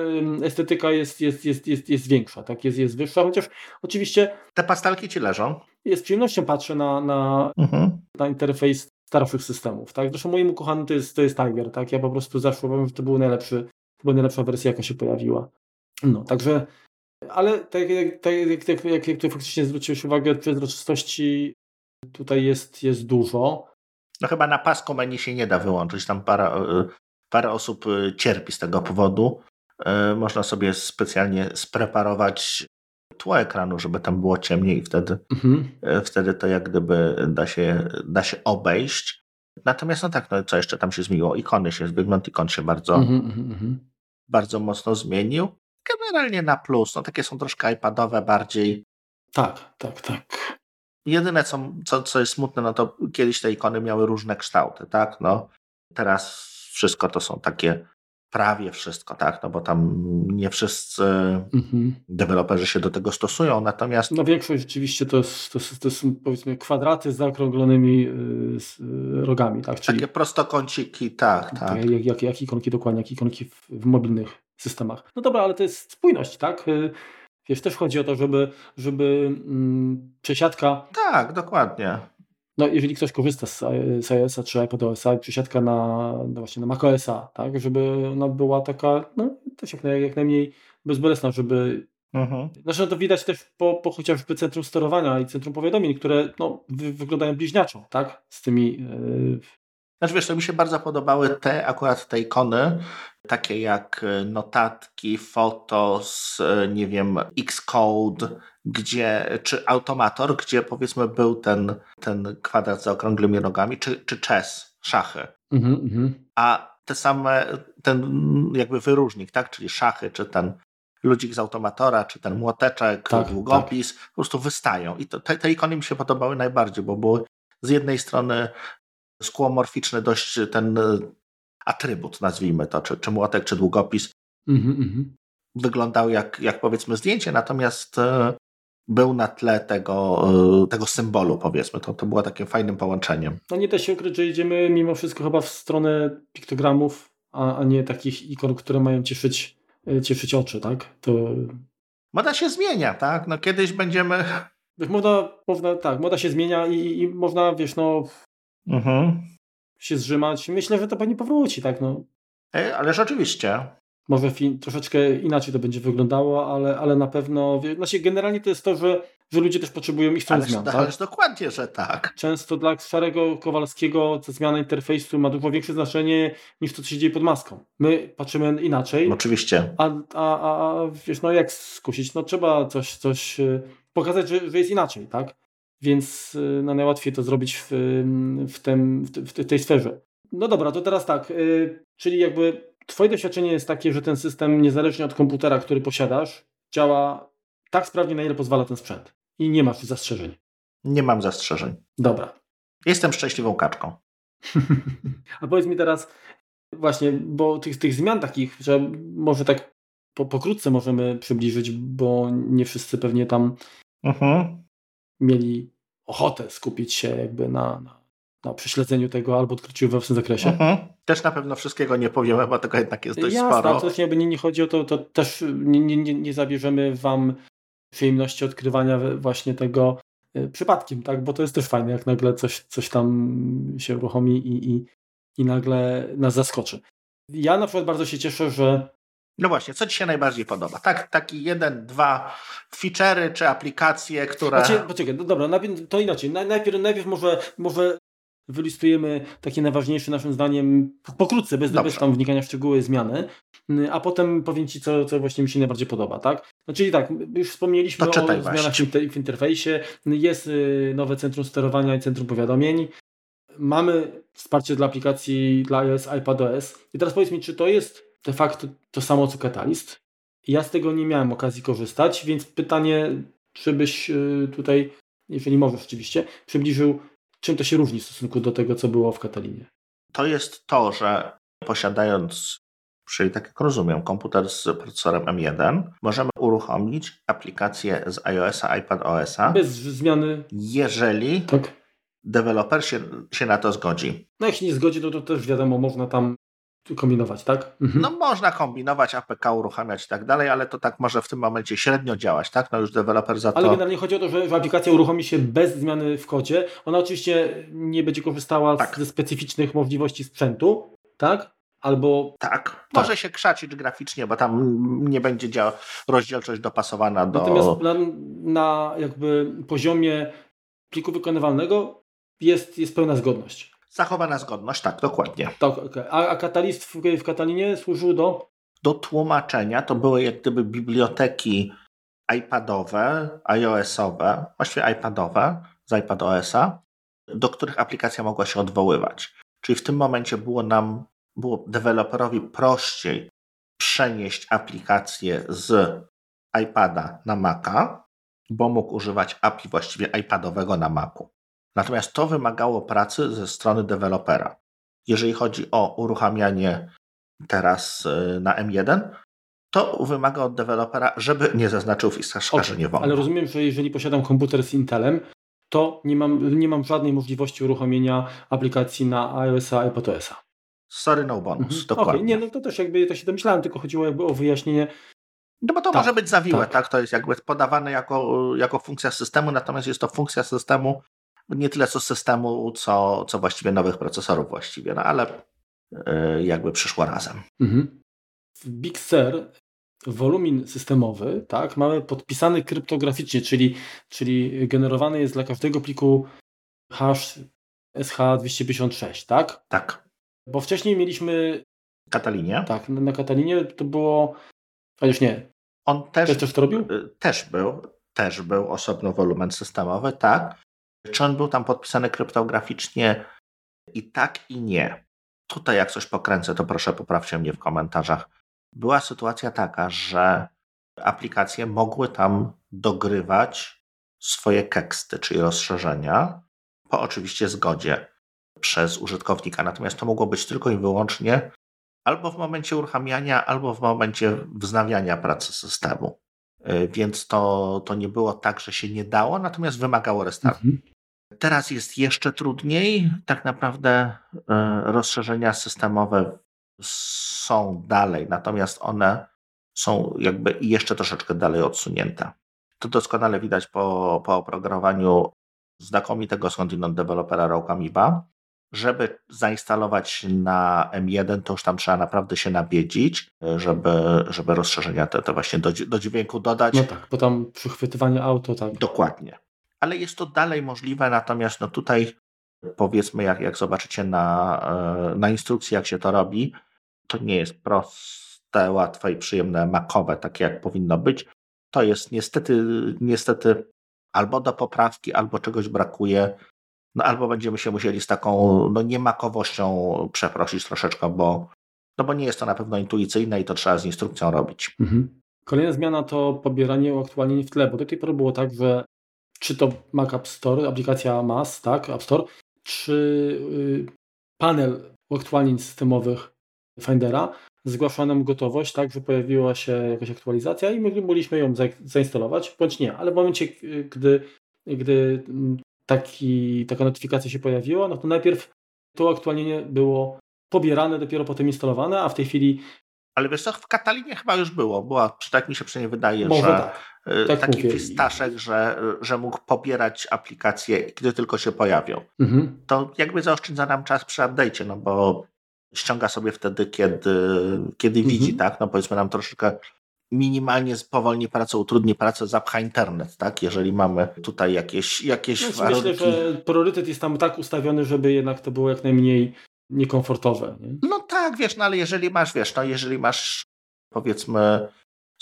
estetyka jest, jest, jest, jest, jest większa, tak? Jest, jest wyższa, chociaż oczywiście. Te pastelki ci leżą. Jest przyjemnością patrzę na, na, mhm. na interfejs starszych systemów, tak? Zresztą moim ukochanym to jest, to jest Tiger, tak? Ja po prostu zawsze uważam, że to był najlepszy, to była najlepsza wersja, jaka się pojawiła. No, także, ale tak jak, tak, jak, jak, jak, jak tu faktycznie zwróciłeś uwagę, przezroczystości tutaj jest, jest dużo. No chyba na pasku menu się nie da wyłączyć, tam parę, e, parę osób e, cierpi z tego powodu. E, można sobie specjalnie spreparować tło ekranu, żeby tam było ciemniej i wtedy, mhm. wtedy to jak gdyby da się, da się obejść. Natomiast no tak, no co jeszcze tam się zmieniło? Ikony się, wygląd ikon się bardzo, mhm, mhm, mhm. bardzo mocno zmienił generalnie na plus. No, takie są troszkę iPadowe bardziej. Tak, tak, tak. Jedyne, co, co, co jest smutne, no to kiedyś te ikony miały różne kształty, tak? No, teraz wszystko to są takie prawie wszystko, tak? No bo tam nie wszyscy mhm. deweloperzy się do tego stosują, natomiast... No większość rzeczywiście to, jest, to, to są powiedzmy kwadraty z zaokrąglonymi y, z rogami, tak? Czyli... Takie prostokąciki, tak, tak. Jak, jak, jak ikonki dokładnie, jak ikonki w, w mobilnych systemach. No dobra, ale to jest spójność, tak? Y, wiesz, też chodzi o to, żeby, żeby mm, przesiadka... Tak, dokładnie. No, jeżeli ktoś korzysta z, z iOS-a czy iPadOS-a, przesiadka na, no właśnie na macOS-a, tak? Żeby ona była taka, no też jak, naj, jak najmniej bezbolesna, żeby Mhm. Znaczy, no to widać też po, po chociażby centrum sterowania i centrum powiadomień, które no, wy, wyglądają bliźniaczo, tak? Z tymi. Yy... Znaczy wiesz, to mi się bardzo podobały te akurat te ikony, takie jak notatki, fotos, nie wiem, Xcode, gdzie, czy Automator, gdzie powiedzmy był ten, ten kwadrat z okrągłymi nogami, czy, czy chess, szachy. Mhm, mhm. A te same, ten jakby wyróżnik, tak, czyli szachy, czy ten ludzik z automatora, czy ten młoteczek, tak, długopis, tak. po prostu wystają. I to, te, te ikony mi się podobały najbardziej, bo były z jednej strony skłomorficzny dość ten atrybut, nazwijmy to, czy, czy młotek, czy długopis, mm -hmm. wyglądał jak, jak powiedzmy zdjęcie, natomiast e, był na tle tego, e, tego symbolu, powiedzmy. To, to było takim fajnym połączeniem. No nie da się ukryć, że idziemy mimo wszystko chyba w stronę piktogramów, a, a nie takich ikon, które mają cieszyć, e, cieszyć oczy, tak? To... Moda się zmienia, tak? No kiedyś będziemy... Moda, moda, tak, moda się zmienia i, i można, wiesz, no... Mhm się zrzymać. Myślę, że to pewnie powróci, tak? No. E, ale rzeczywiście. Może troszeczkę inaczej to będzie wyglądało, ale, ale na pewno. Znaczy, generalnie to jest to, że, że ludzie też potrzebują ich chcą zmian. Tak? dokładnie, że tak. Często dla szarego Kowalskiego ta zmiana interfejsu ma dużo większe znaczenie niż to, co się dzieje pod maską. My patrzymy inaczej. Oczywiście. A, a, a wiesz, no jak skusić? No trzeba coś, coś e, pokazać, że, że jest inaczej, tak? Więc y, no, najłatwiej to zrobić w, w, tym, w tej sferze. No dobra, to teraz tak, y, czyli jakby Twoje doświadczenie jest takie, że ten system, niezależnie od komputera, który posiadasz, działa tak sprawnie, na ile pozwala ten sprzęt. I nie masz zastrzeżeń. Nie mam zastrzeżeń. Dobra. Jestem szczęśliwą kaczką. A powiedz mi teraz, właśnie, bo tych, tych zmian takich, że może tak po, pokrótce możemy przybliżyć, bo nie wszyscy pewnie tam mhm mieli ochotę skupić się jakby na, na, na prześledzeniu tego albo odkryciu we własnym zakresie. Mhm. Też na pewno wszystkiego nie powiemy, bo tego jednak jest dość Jasne, sporo. Jakby nie, nie chodzi o to, to też nie, nie, nie zabierzemy wam przyjemności odkrywania właśnie tego y, przypadkiem, tak? Bo to jest też fajne, jak nagle coś, coś tam się uruchomi i, i, i nagle nas zaskoczy. Ja na przykład bardzo się cieszę, że no właśnie, co Ci się najbardziej podoba? Tak, taki jeden, dwa feature'y czy aplikacje, które... Znaczy, poczekaj, no dobra, to inaczej. Najpierw, najpierw może, może wylistujemy takie najważniejsze naszym zdaniem pokrótce, bez, bez tam wnikania w szczegóły zmiany, a potem powiem Ci, co, co właśnie mi się najbardziej podoba, tak? No, czyli tak, już wspomnieliśmy o zmianach w interfejsie, jest y, nowe centrum sterowania i centrum powiadomień, mamy wsparcie dla aplikacji dla iOS, iPadOS i teraz powiedz mi, czy to jest de facto to samo co Catalyst. Ja z tego nie miałem okazji korzystać, więc pytanie, czy byś y, tutaj, jeżeli możesz oczywiście, przybliżył, czym to się różni w stosunku do tego, co było w Katalinie. To jest to, że posiadając, czyli tak jak rozumiem, komputer z procesorem M1, możemy uruchomić aplikację z iOS-a, iPadOS-a. Bez zmiany. Jeżeli tak. deweloper się, się na to zgodzi. No jak się nie zgodzi, to, to też wiadomo, można tam kombinować, tak? Mhm. No można kombinować, APK uruchamiać i tak dalej, ale to tak może w tym momencie średnio działać, tak? No już deweloper za to... Ale generalnie chodzi o to, że, aplikacja uruchomi się bez zmiany w kodzie. Ona oczywiście nie będzie korzystała tak. ze specyficznych możliwości sprzętu, tak? Albo... Tak, tak. może się krzacić graficznie, bo tam nie będzie dział rozdzielczość dopasowana do... Natomiast na, na jakby poziomie pliku wykonywalnego jest, jest pełna zgodność. Zachowana zgodność, tak, dokładnie. Tak, okay. A, a katalist w, w Katalinie służył do? Do tłumaczenia. To były jak gdyby biblioteki iPadowe, iOS-owe, właściwie iPadowe z iPadOS-a, do których aplikacja mogła się odwoływać. Czyli w tym momencie było nam, było deweloperowi prościej przenieść aplikację z iPada na Maca, bo mógł używać API właściwie iPadowego na Macu. Natomiast to wymagało pracy ze strony dewelopera. Jeżeli chodzi o uruchamianie teraz y, na M1, to wymaga od dewelopera, żeby nie zaznaczył w okay, że nie wolno. Ale rozumiem, że jeżeli posiadam komputer z Intelem, to nie mam, nie mam żadnej możliwości uruchomienia aplikacji na iOS-a i iPadOS-a. Sorry, no bonus, mhm. dokładnie. Okay, nie, no to też jakby to się domyślałem, tylko chodziło jakby o wyjaśnienie. No bo to tak, może być zawiłe, tak. tak? To jest jakby podawane jako, jako funkcja systemu, natomiast jest to funkcja systemu, nie tyle co systemu, co, co właściwie nowych procesorów właściwie, no ale yy, jakby przyszło razem. Mhm. W Big Sur wolumin systemowy, tak, mamy podpisany kryptograficznie, czyli, czyli generowany jest dla każdego pliku hash SH256, tak? Tak. Bo wcześniej mieliśmy Katalinie? Tak, na Katalinie to było... A już nie. On też, też to robił? Y, też był. Też był osobno wolumen systemowy, tak. Czy on był tam podpisany kryptograficznie? I tak, i nie. Tutaj jak coś pokręcę, to proszę poprawcie mnie w komentarzach. Była sytuacja taka, że aplikacje mogły tam dogrywać swoje teksty, czyli rozszerzenia, po oczywiście zgodzie przez użytkownika. Natomiast to mogło być tylko i wyłącznie albo w momencie uruchamiania, albo w momencie wznawiania pracy systemu. Y, więc to, to nie było tak, że się nie dało, natomiast wymagało restartu. Mhm. Teraz jest jeszcze trudniej. Tak naprawdę y, rozszerzenia systemowe są dalej, natomiast one są jakby jeszcze troszeczkę dalej odsunięte. To doskonale widać po, po oprogramowaniu znakomitego skądinąd dewelopera Rogue Żeby zainstalować na M1, to już tam trzeba naprawdę się nabiedzić, żeby, żeby rozszerzenia te, te właśnie do, do dźwięku dodać. No tak, bo tam przychwytywanie auto, tak. Dokładnie. Ale jest to dalej możliwe, natomiast no tutaj powiedzmy, jak, jak zobaczycie na, e, na instrukcji, jak się to robi, to nie jest proste, łatwe i przyjemne makowe, takie jak powinno być. To jest niestety, niestety albo do poprawki, albo czegoś brakuje, no albo będziemy się musieli z taką no, niemakowością przeprosić troszeczkę, bo, no bo nie jest to na pewno intuicyjne i to trzeba z instrukcją robić. Mhm. Kolejna zmiana to pobieranie uaktualnień w tle, bo do tej pory było tak, że czy to Mac App Store, aplikacja MAS, tak, App Store, czy y, panel uaktualnień systemowych Findera zgłaszała nam gotowość, tak, że pojawiła się jakaś aktualizacja i my mogliśmy ją zainstalować, bądź nie, ale w momencie, gdy, gdy taki, taka notyfikacja się pojawiła, no to najpierw to aktualnienie było pobierane, dopiero potem instalowane, a w tej chwili ale wiesz co, w Katalinie chyba już było. Była, tak mi się przynajmniej wydaje, Może że tak. Y, tak taki mówię. fistaszek, że, że mógł pobierać aplikacje, gdy tylko się pojawią. Mhm. To jakby zaoszczędza nam czas przy update'cie, no bo ściąga sobie wtedy, kiedy, kiedy mhm. widzi, tak? No powiedzmy nam troszeczkę minimalnie spowolni pracę, utrudni pracę, zapcha internet, tak? Jeżeli mamy tutaj jakieś, jakieś no, warunki. Myślę, że priorytet jest tam tak ustawiony, żeby jednak to było jak najmniej niekomfortowe. Nie? No tak, wiesz, no ale jeżeli masz, wiesz, no jeżeli masz powiedzmy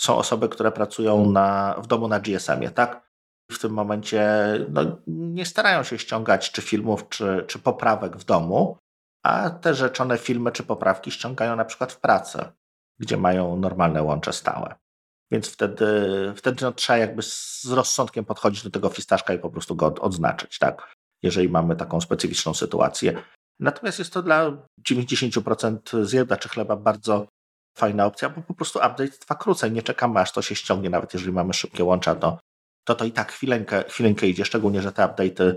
są osoby, które pracują na, w domu na GSM-ie, tak? W tym momencie no, nie starają się ściągać czy filmów, czy, czy poprawek w domu, a te rzeczone filmy czy poprawki ściągają na przykład w pracy, gdzie mają normalne łącze stałe. Więc wtedy, wtedy no, trzeba jakby z rozsądkiem podchodzić do tego fistaszka i po prostu go odznaczyć, tak? Jeżeli mamy taką specyficzną sytuację. Natomiast jest to dla 90% zjadaczy chleba bardzo fajna opcja, bo po prostu update trwa krócej. Nie czekamy aż to się ściągnie, nawet jeżeli mamy szybkie łącza, to to, to i tak chwileńkę, chwileńkę idzie, szczególnie, że te update'y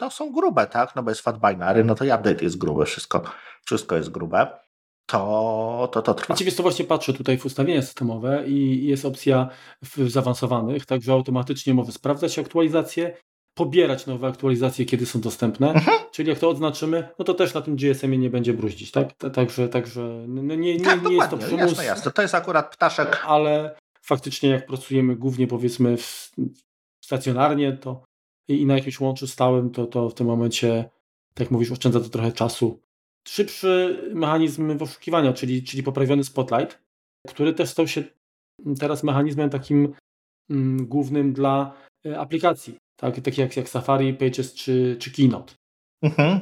no, są grube, tak? No bo jest fat binary, no to i update jest gruby, wszystko, wszystko jest grube. To, to, to trwa. Oczywiście właśnie patrzę tutaj w ustawienia systemowe i jest opcja w zaawansowanych, także automatycznie może sprawdzać aktualizacje, pobierać nowe aktualizacje, kiedy są dostępne. Mhm. Czyli jak to odznaczymy, no to też na tym GSM-ie nie będzie bruździć, tak? Także, także no nie, nie, tak, nie jest to przymus. Jasne, jasne. To jest akurat ptaszek. Ale faktycznie jak pracujemy głównie powiedzmy w, stacjonarnie, to i na jakimś łączu stałym, to, to w tym momencie, tak jak mówisz, oszczędza to trochę czasu. Szybszy mechanizm poszukiwania, czyli, czyli poprawiony spotlight, który też stał się teraz mechanizmem takim mm, głównym dla e, aplikacji, tak, takie jak, jak Safari, Pages czy, czy Keynote. Mhm.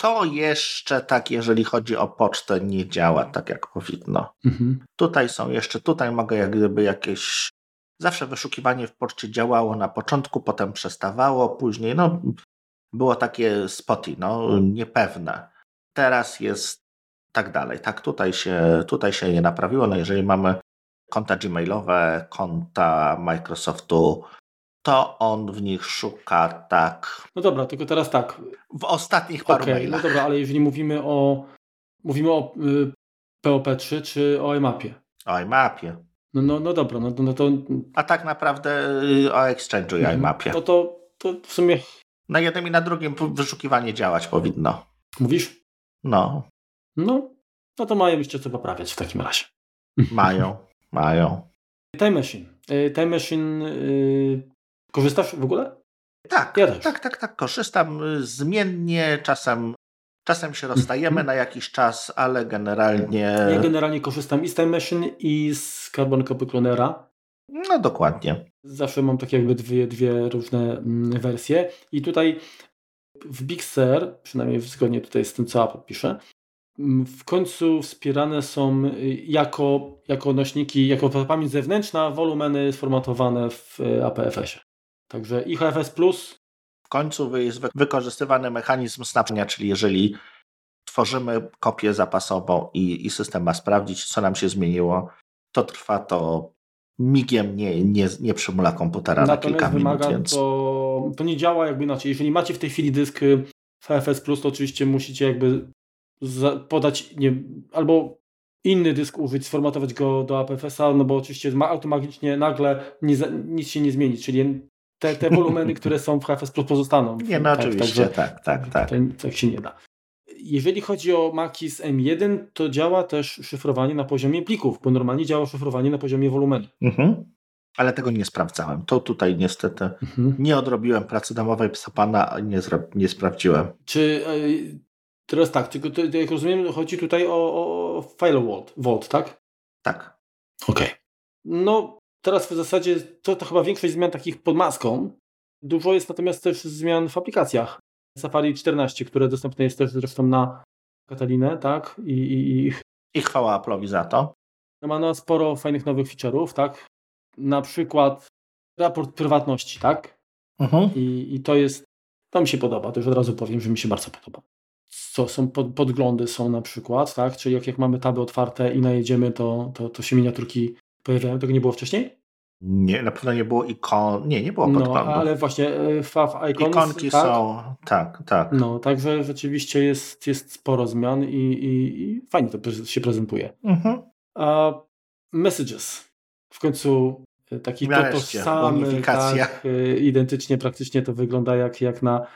To jeszcze tak, jeżeli chodzi o pocztę, nie działa tak jak powinno. Mhm. Tutaj są jeszcze, tutaj mogę jak gdyby jakieś Zawsze wyszukiwanie w poczcie działało na początku, potem przestawało, później no, było takie spoty, no, niepewne. Teraz jest tak dalej. Tak, tutaj się, tutaj się nie naprawiło. No, jeżeli mamy konta gmailowe, konta Microsoftu, to on w nich szuka tak. No dobra, tylko teraz tak. W ostatnich paru okay, mailach. No dobra, ale jeżeli mówimy o mówimy o y, POP3 czy o IMAPie? O IMAPie. No, no, no dobra, no, no to... A tak naprawdę y, o Exchange'u i mhm. IMAPie. No to, to w sumie... Na jednym i na drugim wyszukiwanie działać powinno. Mówisz? No. No, no to mają jeszcze co poprawiać w takim razie. Mają, mają. Time Machine. Y, Time Machine yy, korzystasz w ogóle? Tak, ja też. tak, tak, tak, korzystam zmiennie, czasem Czasem się rozstajemy na jakiś czas, ale generalnie... Ja generalnie korzystam i z Time Machine i z Carbon Copy Clonera. No dokładnie. Zawsze mam takie jakby dwie, dwie różne mm, wersje i tutaj w Big Sur, przynajmniej zgodnie tutaj z tym, co Apple pisze, mm, w końcu wspierane są y, jako, jako nośniki, jako pamięć zewnętrzna wolumeny sformatowane w y, APFS-ie. Także IHFS Plus. W końcu jest wykorzystywany mechanizm snaczenia, czyli jeżeli tworzymy kopię zapasową i, i system ma sprawdzić, co nam się zmieniło, to trwa to migiem nie, nie, nie przymula komputera Natomiast na kilka wymaga minut. Więc... To, to nie działa jakby inaczej. Jeżeli macie w tej chwili dysk FFS Plus, to oczywiście musicie jakby podać nie, albo inny dysk użyć, sformatować go do APFS-a, no bo oczywiście automatycznie nagle nie, nic się nie zmieni, czyli te, te wolumeny, które są w HFS Plus pozostaną. Nie, no tak, oczywiście, tak, tak, tak. Tak się nie da. Jeżeli chodzi o Maki z M1, to działa też szyfrowanie na poziomie plików, bo normalnie działa szyfrowanie na poziomie wolumenu. Mhm. Ale tego nie sprawdzałem. To tutaj niestety mhm. nie odrobiłem pracy domowej psa pana, nie, nie sprawdziłem. Czy e, teraz tak, tylko to, jak rozumiem, chodzi tutaj o, o File Vault, Vault, tak? Tak. Okej. Okay. No, teraz w zasadzie to, to chyba większość zmian takich pod maską. Dużo jest natomiast też zmian w aplikacjach. Safari 14, które dostępne jest też zresztą na Katalinę, tak? I, i, I chwała Apple'owi za to. Ma no sporo fajnych nowych feature'ów, tak? Na przykład raport prywatności, tak? Mhm. I, I to jest, to mi się podoba, to już od razu powiem, że mi się bardzo podoba. Co są pod, podglądy są na przykład, tak? Czyli jak, jak mamy taby otwarte i najedziemy, to, to, to się miniaturki pojawiają. Tego nie było wcześniej? Nie, na pewno nie było ikon, nie, nie było podglądów. No, ale właśnie e, Fav Icons, Ikonki tak? są, tak, tak. No, także rzeczywiście jest, jest sporo zmian i, i, i fajnie to się prezentuje. Mhm. A messages. W końcu e, taki tożsamy, tak, e, identycznie praktycznie to wygląda jak, jak na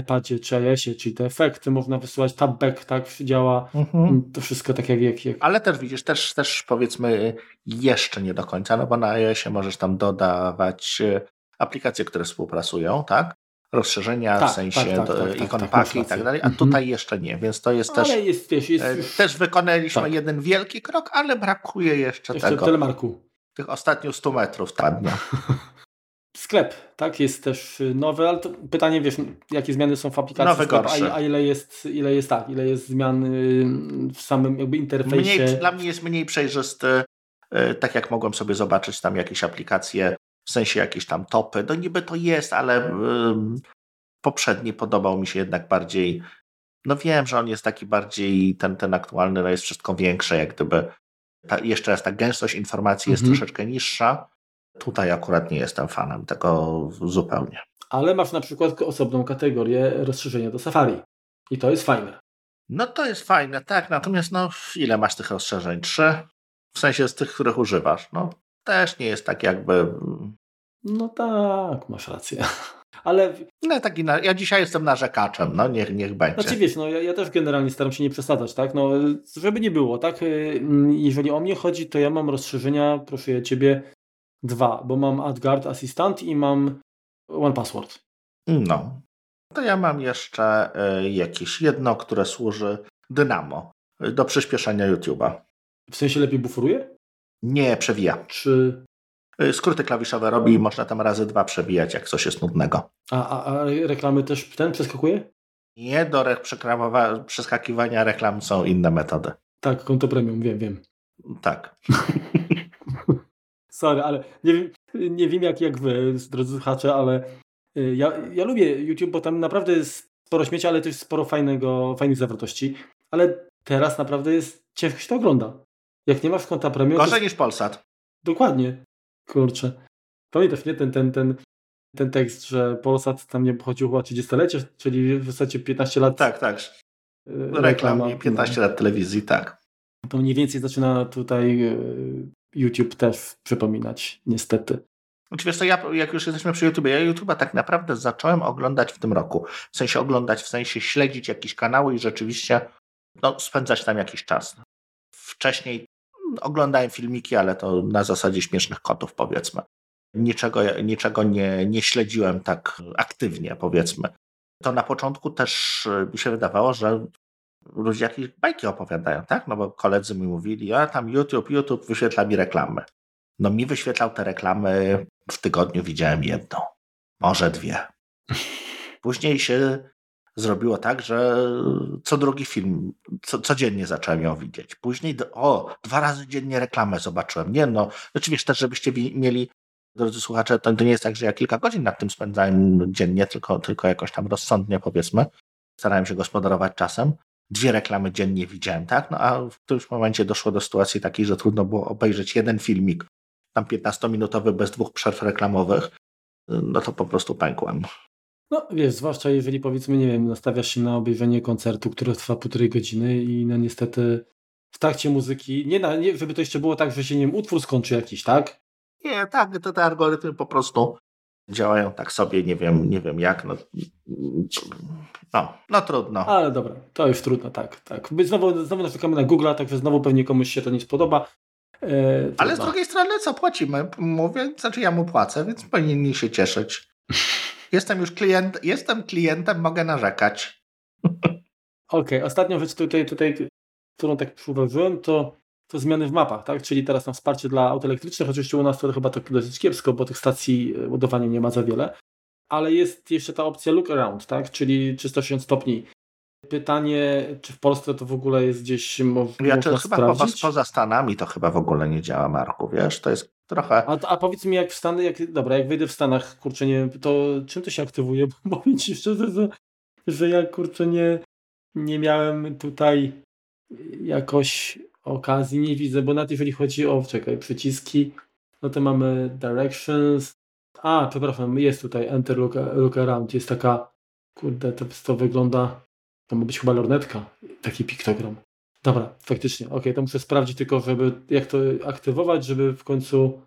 iPadzie czy iOSie, czyli te efekty można wysyłać, tabback tak działa, mhm. Mm, to wszystko tak jak, jak, jak... Ale też widzisz, też, też powiedzmy jeszcze nie do końca, no bo na iOSie możesz tam dodawać y, aplikacje, które współpracują, tak? Rozszerzenia tak, w sensie tak, tak, tak, ikon tak, paki i tak dalej, a mhm. tutaj jeszcze nie, więc to jest ale też... Jest, wiesz, jest już... Też wykonaliśmy tak. jeden wielki krok, ale brakuje jeszcze, jeszcze tego. telemarku. Tych ostatnich 100 metrów, tak. Sklep, tak, jest też y, nowy, ale pytanie, wiesz, jakie zmiany są w aplikacji Nowy, sklep, a, a, ile jest, ile jest tak, ile jest zmian y, w samym jakby interfejsie. Mniej, dla mnie jest mniej przejrzysty, y, tak jak mogłem sobie zobaczyć tam jakieś aplikacje, w sensie jakieś tam topy, no niby to jest, ale poprzedni podobał mi się jednak bardziej, no wiem, że on jest taki bardziej, ten, ten aktualny, no jest wszystko większe, jak gdyby, ta, jeszcze raz ta gęstość informacji jest mhm. troszeczkę niższa, Tutaj akurat nie jestem fanem tego zupełnie. Ale masz na przykład osobną kategorię rozszerzenia do Safari. I to jest fajne. No to jest fajne, tak. Natomiast no, ile masz tych rozszerzeń? Trzy? W sensie z tych, których używasz. No też nie jest tak jakby... Mm. No tak, masz rację. Ale... No, taki na... Ja dzisiaj jestem narzekaczem, no niech, niech będzie. Znaczy wiesz, no ja, ja, też generalnie staram się nie przesadzać, tak? No żeby nie było, tak? Y, jeżeli o mnie chodzi, to ja mam rozszerzenia, proszę ja Ciebie, dwa, bo mam AdGuard Assistant i mam One Password. No. To ja mam jeszcze y, jakieś jedno, które służy Dynamo do przyspieszenia YouTube'a. W sensie lepiej buforuje? Nie, przewija. Czy... E, skróty klawiszowe robi i można tam razy dwa przewijać, jak coś jest nudnego. A, a, a reklamy też ten przeskakuje? Nie, do przeskakiwania reklam są inne metody. Tak, konto premium, wiem, wiem. Tak. Sorry, ale nie wiem, nie wiem jak, jak wy, drodzy słuchacze, ale y, ja, ja lubię YouTube, bo tam naprawdę jest sporo śmiecia, ale też sporo fajnego, fajnych zawartości. Ale teraz naprawdę jest ciężko się to ogląda. Jak nie masz konta premium... Gorzej to... niż Polsat. Dokładnie. Kurczę. Pamiętasz, nie? Ten, ten, ten, ten tekst, że Polsat tam nie obchodził chyba 30-lecie, czyli w zasadzie 15 lat... Tak, tak. Y, Reklam i 15 no. lat telewizji, tak. To mniej więcej zaczyna tutaj y, YouTube też przypominać, niestety. Oczywiście, to ja, jak już jesteśmy przy YouTube, ja YouTube'a tak naprawdę zacząłem oglądać w tym roku. W sensie oglądać, w sensie śledzić jakieś kanały i rzeczywiście no, spędzać tam jakiś czas. Wcześniej oglądałem filmiki, ale to na zasadzie śmiesznych kotów, powiedzmy. Niczego, niczego nie, nie śledziłem tak aktywnie, powiedzmy. to na początku też mi się wydawało, że ludzie jakieś bajki opowiadają, tak? No bo koledzy mi mówili, a tam YouTube, YouTube wyświetla mi reklamy. No mi wyświetlał te reklamy, w tygodniu widziałem jedną, może dwie. Później się zrobiło tak, że co drugi film, co, codziennie zacząłem ją widzieć. Później, o, dwa razy dziennie reklamę zobaczyłem. Nie no, oczywiście też, żebyście mieli, drodzy słuchacze, to, to nie jest tak, że ja kilka godzin nad tym spędzałem dziennie, tylko, tylko jakoś tam rozsądnie powiedzmy. Starałem się gospodarować czasem. Dwie reklamy dziennie widziałem, tak? No a w którymś momencie doszło do sytuacji takiej, że trudno było obejrzeć jeden filmik, tam 15-minutowy bez dwóch przerw reklamowych. No to po prostu pękłem. No wiesz, zwłaszcza jeżeli powiedzmy, nie wiem, nastawiasz się na obejrzenie koncertu, który trwa półtorej godziny i no niestety w trakcie muzyki, nie, na, nie żeby to jeszcze było tak, że się nie wiem, utwór skończy jakiś, tak? Nie, tak, to te algorytmy po prostu działają tak sobie, nie wiem, nie wiem jak, no, no, no trudno. Ale dobra, to już trudno, tak, tak. Znowu, znowu narzekamy na Google, także znowu pewnie komuś się to nie spodoba. E, Ale z drugiej strony co płacimy? Mówię, znaczy ja mu płacę, więc powinien się cieszyć. Jestem już klient, jestem klientem, mogę narzekać. Okej, okay, ostatnią rzecz tutaj, tutaj, którą tak przyuważyłem, to, to zmiany w mapach, tak? Czyli teraz na wsparcie dla aut elektrycznych, oczywiście u nas to chyba tak dosyć kiepsko, bo tych stacji e, ładowania nie ma za wiele, ale jest jeszcze ta opcja look around, tak? Czyli 360 stopni. Pytanie, czy w Polsce to w ogóle jest gdzieś można ja, czy chyba sprawdzić? Poza, Stanami to chyba w ogóle nie działa, Marku, wiesz? To jest trochę... A, a powiedz mi, jak w Stanach, jak, dobra, jak wyjdę w Stanach, kurczę, nie to czym to się aktywuje? Bo powiem ci szczerze, że, że ja, kurczę, nie, nie miałem tutaj jakoś okazji, nie widzę, bo nawet jeżeli chodzi o, czekaj, przyciski, no to mamy directions, a, przepraszam, jest tutaj enter look, look around, jest taka, kurde, to, to wygląda to ma być chyba lornetka, taki piktogram. Dobra, faktycznie. Ok, to muszę sprawdzić tylko, żeby jak to aktywować, żeby w końcu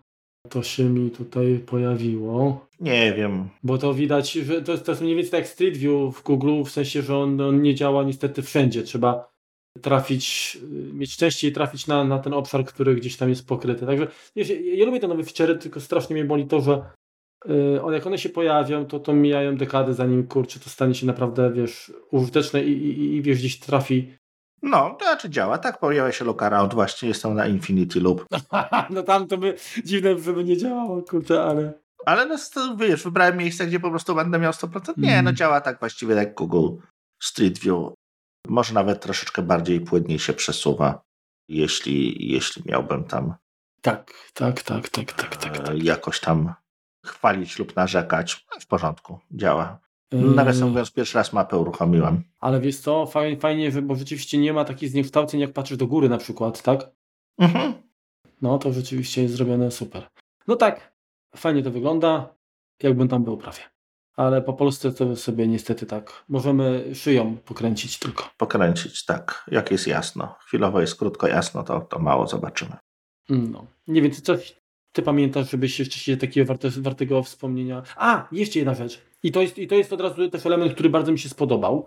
to się mi tutaj pojawiło. Nie wiem. Bo to widać, że to jest, to jest mniej więcej tak jak Street View w Google, w sensie, że on, on nie działa niestety wszędzie. Trzeba trafić, mieć szczęście i trafić na, na ten obszar, który gdzieś tam jest pokryty. Także ja, ja lubię te nowe feature, tylko strasznie mnie boli to, że Y, jak one się pojawią, to, to mijają dekady, zanim kurczę, to stanie się naprawdę, wiesz, użyteczne i, i, i wiesz, gdzieś trafi. No, to znaczy działa, tak? Pojawia się look around, właśnie jestem na Infinity Loop. no tam to by dziwne, żeby nie działało, kurczę, ale... Ale no, wiesz, wybrałem miejsce, gdzie po prostu będę miał 100%. Nie, mm. no działa tak właściwie jak Google Street View. Może nawet troszeczkę bardziej płynniej się przesuwa, jeśli, jeśli miałbym tam... Tak, tak, tak, tak, tak, tak. tak. Jakoś tam chwalić lub narzekać. W porządku, działa. Nawiasem yy. mówiąc, pierwszy raz mapę uruchomiłem. Ale wiesz co, fajnie, fajnie, bo rzeczywiście nie ma takich zniekształceń, jak patrzysz do góry na przykład, tak? Mhm. No to rzeczywiście jest zrobione super. No tak, fajnie to wygląda, jakbym tam był prawie. Ale po Polsce to sobie niestety tak, możemy szyją pokręcić tylko. Pokręcić, tak, jak jest jasno. Chwilowo jest krótko jasno, to, to mało zobaczymy. No, nie wiem, coś ty pamiętasz, żebyś jeszcze się takiego warte, wartego wspomnienia. A, jeszcze jedna rzecz. I to, jest, I to jest od razu też element, który bardzo mi się spodobał.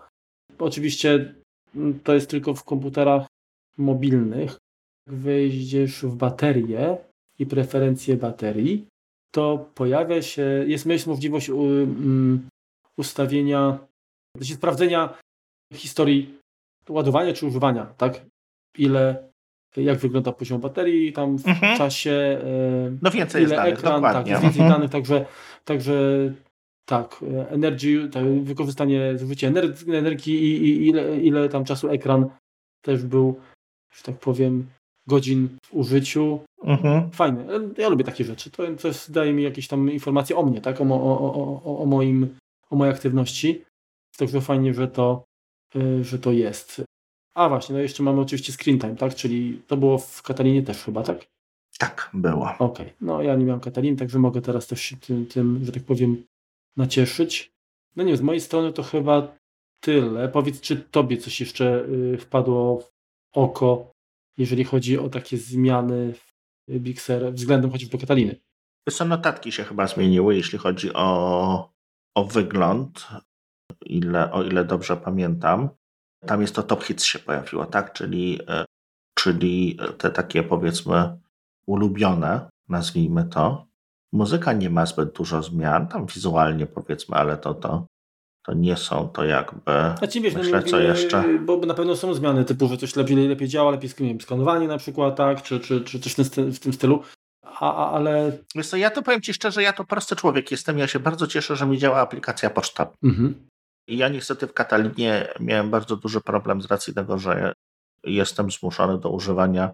Oczywiście mm, to jest tylko w komputerach mobilnych. Jak wejdziesz w baterię i preferencje baterii, to pojawia się, jest, jest możliwość um, ustawienia, znaczy sprawdzenia historii ładowania czy używania, tak? Ile jak wygląda poziom baterii tam w mhm. czasie. E, no więcej ile danych, ekran, tak, jest więcej mhm. danych, także, także tak, energy, tak, wykorzystanie, zużycie energii, energii i, i ile, ile tam czasu ekran też był, że tak powiem, godzin w użyciu. Mhm. Fajne. Ja lubię takie rzeczy. To, to jest, daje mi jakieś tam informacje o mnie, tak? O, o, o, o, moim, o mojej aktywności. Także fajnie, że to, e, że to jest. A właśnie, no jeszcze mamy oczywiście screen time, tak? Czyli to było w Katalinie też chyba, tak? Tak, było. Okej, okay. no ja nie miałem Kataliny, także mogę teraz też się tym, tym, że tak powiem, nacieszyć. No nie wiem, z mojej strony to chyba tyle. Powiedz, czy tobie coś jeszcze y, wpadło w oko, jeżeli chodzi o takie zmiany w Big Sur względem chociażby Kataliny? Są notatki się chyba zmieniły, jeśli chodzi o, o wygląd, ile, o ile dobrze pamiętam. Tam jest to top hits się pojawiło, tak? Czyli, e, czyli te takie powiedzmy ulubione, nazwijmy to. Muzyka nie ma zbyt dużo zmian, tam wizualnie powiedzmy, ale to, to, to nie są to jakby. A ci wiesz, no myślę, no, co jeszcze. Bo na pewno są zmiany typu, że coś lepiej, lepiej działa, lepiej skanowanie na przykład, tak, czy, czy, czy coś w tym stylu. A, a, ale. Wiesz co, ja to powiem Ci szczerze, ja to prosty człowiek jestem. Ja się bardzo cieszę, że mi działa aplikacja poczta. Mhm. I ja niestety w Katalinie miałem bardzo duży problem z racji tego, że jestem zmuszony do używania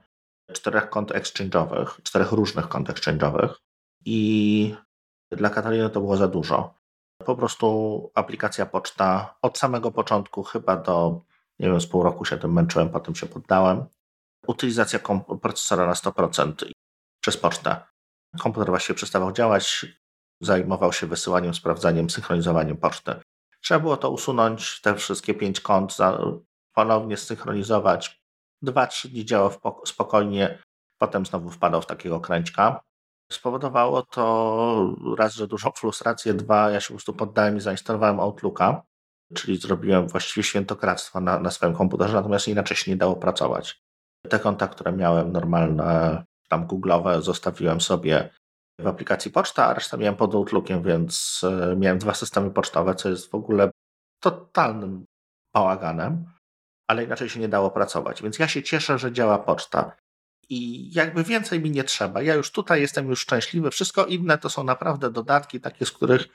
czterech kont exchange'owych, czterech różnych kont exchange'owych i dla Kataliny to było za dużo. Po prostu aplikacja poczta od samego początku, chyba do, nie wiem, z pół roku się tym męczyłem, potem się poddałem. Utylizacja procesora na 100% przez pocztę. Komputer właściwie przestawał działać, zajmował się wysyłaniem, sprawdzaniem, synchronizowaniem poczty. Trzeba było to usunąć, te wszystkie pięć kont, ponownie synchronizować. Dwa, trzy dni działał spokojnie, potem znowu wpadał w takiego kręćka. Spowodowało to raz, że dużą frustrację, dwa, ja się po prostu poddałem i zainstalowałem Outlooka, czyli zrobiłem właściwie świętokradztwo na, na swoim komputerze, natomiast inaczej się nie dało pracować. Te konta, które miałem normalne, tam googlowe, zostawiłem sobie w aplikacji poczta, a resztę miałem pod Outlookiem, więc e, miałem dwa systemy pocztowe, co jest w ogóle totalnym bałaganem, ale inaczej się nie dało pracować. Więc ja się cieszę, że działa poczta. I jakby więcej mi nie trzeba. Ja już tutaj jestem już szczęśliwy. Wszystko inne to są naprawdę dodatki, takie, z których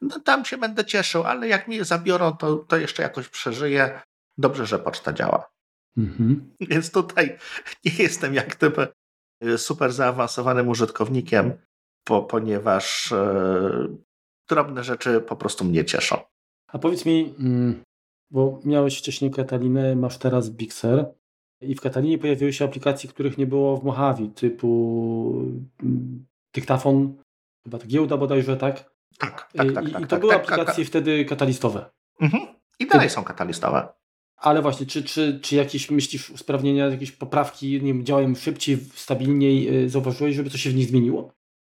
no, tam się będę cieszył, ale jak mi je zabiorą, to, to jeszcze jakoś przeżyję. Dobrze, że poczta działa. Mhm. Więc tutaj nie jestem jak gdyby y, super zaawansowanym użytkownikiem, po, ponieważ e, drobne rzeczy po prostu mnie cieszą. A powiedz mi, mm, bo miałeś wcześniej Katalinę, masz teraz Bixer i w Katalinie pojawiły się aplikacje, których nie było w Mojave, typu mm, dyktafon, chyba ta giełda bodajże, tak? Tak, tak, tak. I, tak, i to tak, były tak, aplikacje tak, wtedy katalistowe. Mhm. I dalej są katalistowe. Ale właśnie, czy, czy, czy jakieś myślisz usprawnienia, jakieś poprawki, nie wiem, działają szybciej, stabilniej, y, zauważyłeś, żeby coś się w nich zmieniło?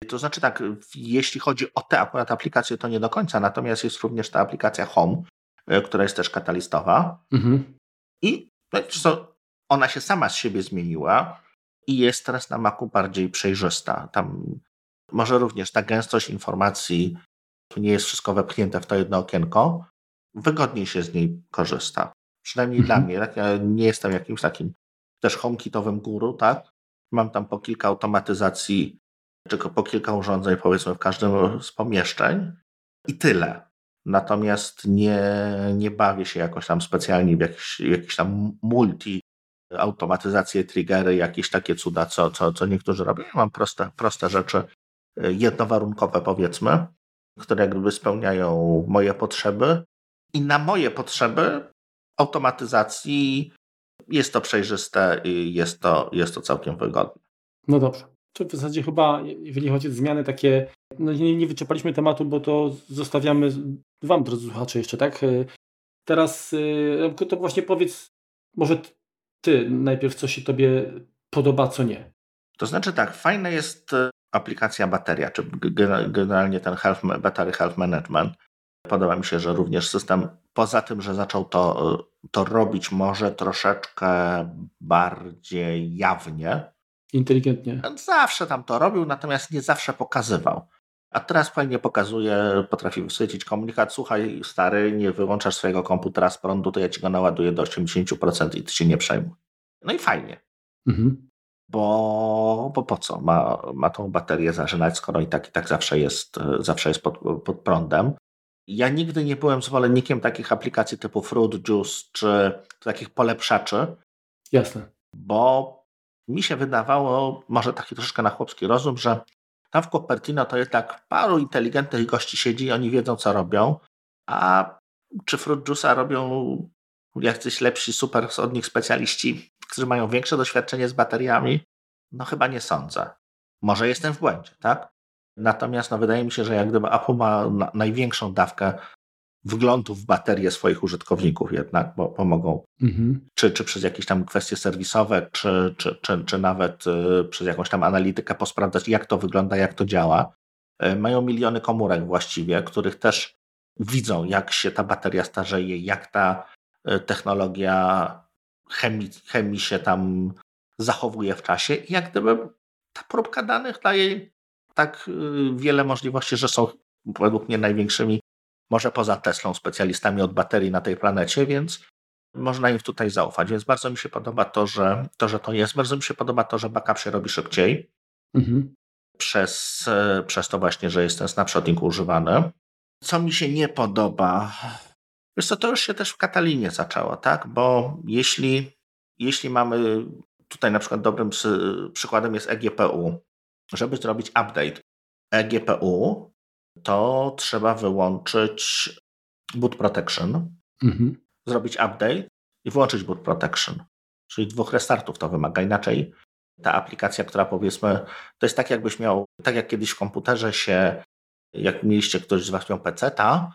To znaczy tak, jeśli chodzi o te akurat aplikacje, to nie do końca, natomiast jest również ta aplikacja Home, y, która jest też katalistowa. Mhm. I no, ona się sama z siebie zmieniła i jest teraz na Macu bardziej przejrzysta. Tam może również ta gęstość informacji, nie jest wszystko wepchnięte w to jedno okienko, wygodniej się z niej korzysta. Przynajmniej mhm. dla mnie. Tak? Ja nie jestem jakimś takim też homekitowym guru, tak? Mam tam po kilka automatyzacji, tylko po kilka urządzeń, powiedzmy, w każdym z pomieszczeń i tyle. Natomiast nie, nie bawię się jakoś tam specjalnie w jakiś, jakiś tam multi automatyzację, triggery, jakieś takie cuda, co, co, co niektórzy robią. Ja mam proste, proste rzeczy, y, jednowarunkowe powiedzmy, które jakby spełniają moje potrzeby i na moje potrzeby automatyzacji jest to przejrzyste i jest to, jest to całkiem wygodne. No dobrze. To w zasadzie chyba, jeżeli chodzi o zmiany takie, no nie, nie wyczerpaliśmy tematu, bo to zostawiamy Wam, drodzy słuchacze, jeszcze, tak? Y, teraz y, to właśnie powiedz, może ty najpierw, co się tobie podoba, co nie. To znaczy tak, fajna jest e, aplikacja bateria, czy generalnie ten health, Battery Health Management. Podoba mi się, że również system, poza tym, że zaczął to, e, to robić może troszeczkę bardziej jawnie. Inteligentnie. Zawsze tam to robił, natomiast nie zawsze pokazywał. A teraz fajnie pokazuje, potrafi wysycić komunikat, słuchaj stary, nie wyłączasz swojego komputera z prądu, to ja ci go naładuję do 80% i ty się nie przejmuj. No i fajnie. Mhm. Bo, bo po co? Ma, ma tą baterię zażynać, skoro i tak i tak zawsze jest, zawsze jest pod, pod prądem. Ja nigdy nie byłem zwolennikiem takich aplikacji typu Fruit Juice czy takich polepszaczy. Jasne. Bo mi się wydawało, może taki troszeczkę na chłopski rozum, że tam w Cupertino to jest tak paru inteligentnych gości siedzi oni wiedzą, co robią, a czy Fruit Juice'a robią jacyś lepsi, super od nich specjaliści, którzy mają większe doświadczenie z bateriami? No chyba nie sądzę. Może jestem w błędzie, tak? Natomiast no, wydaje mi się, że jak gdyby Apple ma na, największą dawkę wglądu w baterie swoich użytkowników jednak, bo pomogą mhm. czy, czy przez jakieś tam kwestie serwisowe, czy, czy, czy, czy nawet y, przez jakąś tam analitykę posprawdzać, jak to wygląda, jak to działa. Y, mają miliony komórek właściwie, których też widzą, jak się ta bateria starzeje, jak ta y, technologia chemii, chemii się tam zachowuje w czasie i jak gdyby ta próbka danych daje tak wiele możliwości, że są według mnie największymi może poza Teslą, specjalistami od baterii na tej planecie, więc można im tutaj zaufać. Więc bardzo mi się podoba to, że to, że to jest. Bardzo mi się podoba to, że backup się robi szybciej. Mhm. Przez, przez to właśnie, że jest ten snapshotting używany. Co mi się nie podoba, wiesz co, to już się też w Katalinie zaczęło, tak? Bo jeśli, jeśli mamy tutaj na przykład dobrym przykładem jest eGPU, żeby zrobić update eGPU, to trzeba wyłączyć boot protection, mhm. zrobić update i włączyć boot protection. Czyli dwóch restartów to wymaga. Inaczej ta aplikacja, która powiedzmy, to jest tak jakbyś miał, tak jak kiedyś w komputerze się, jak mieliście ktoś z was miał PC-ta,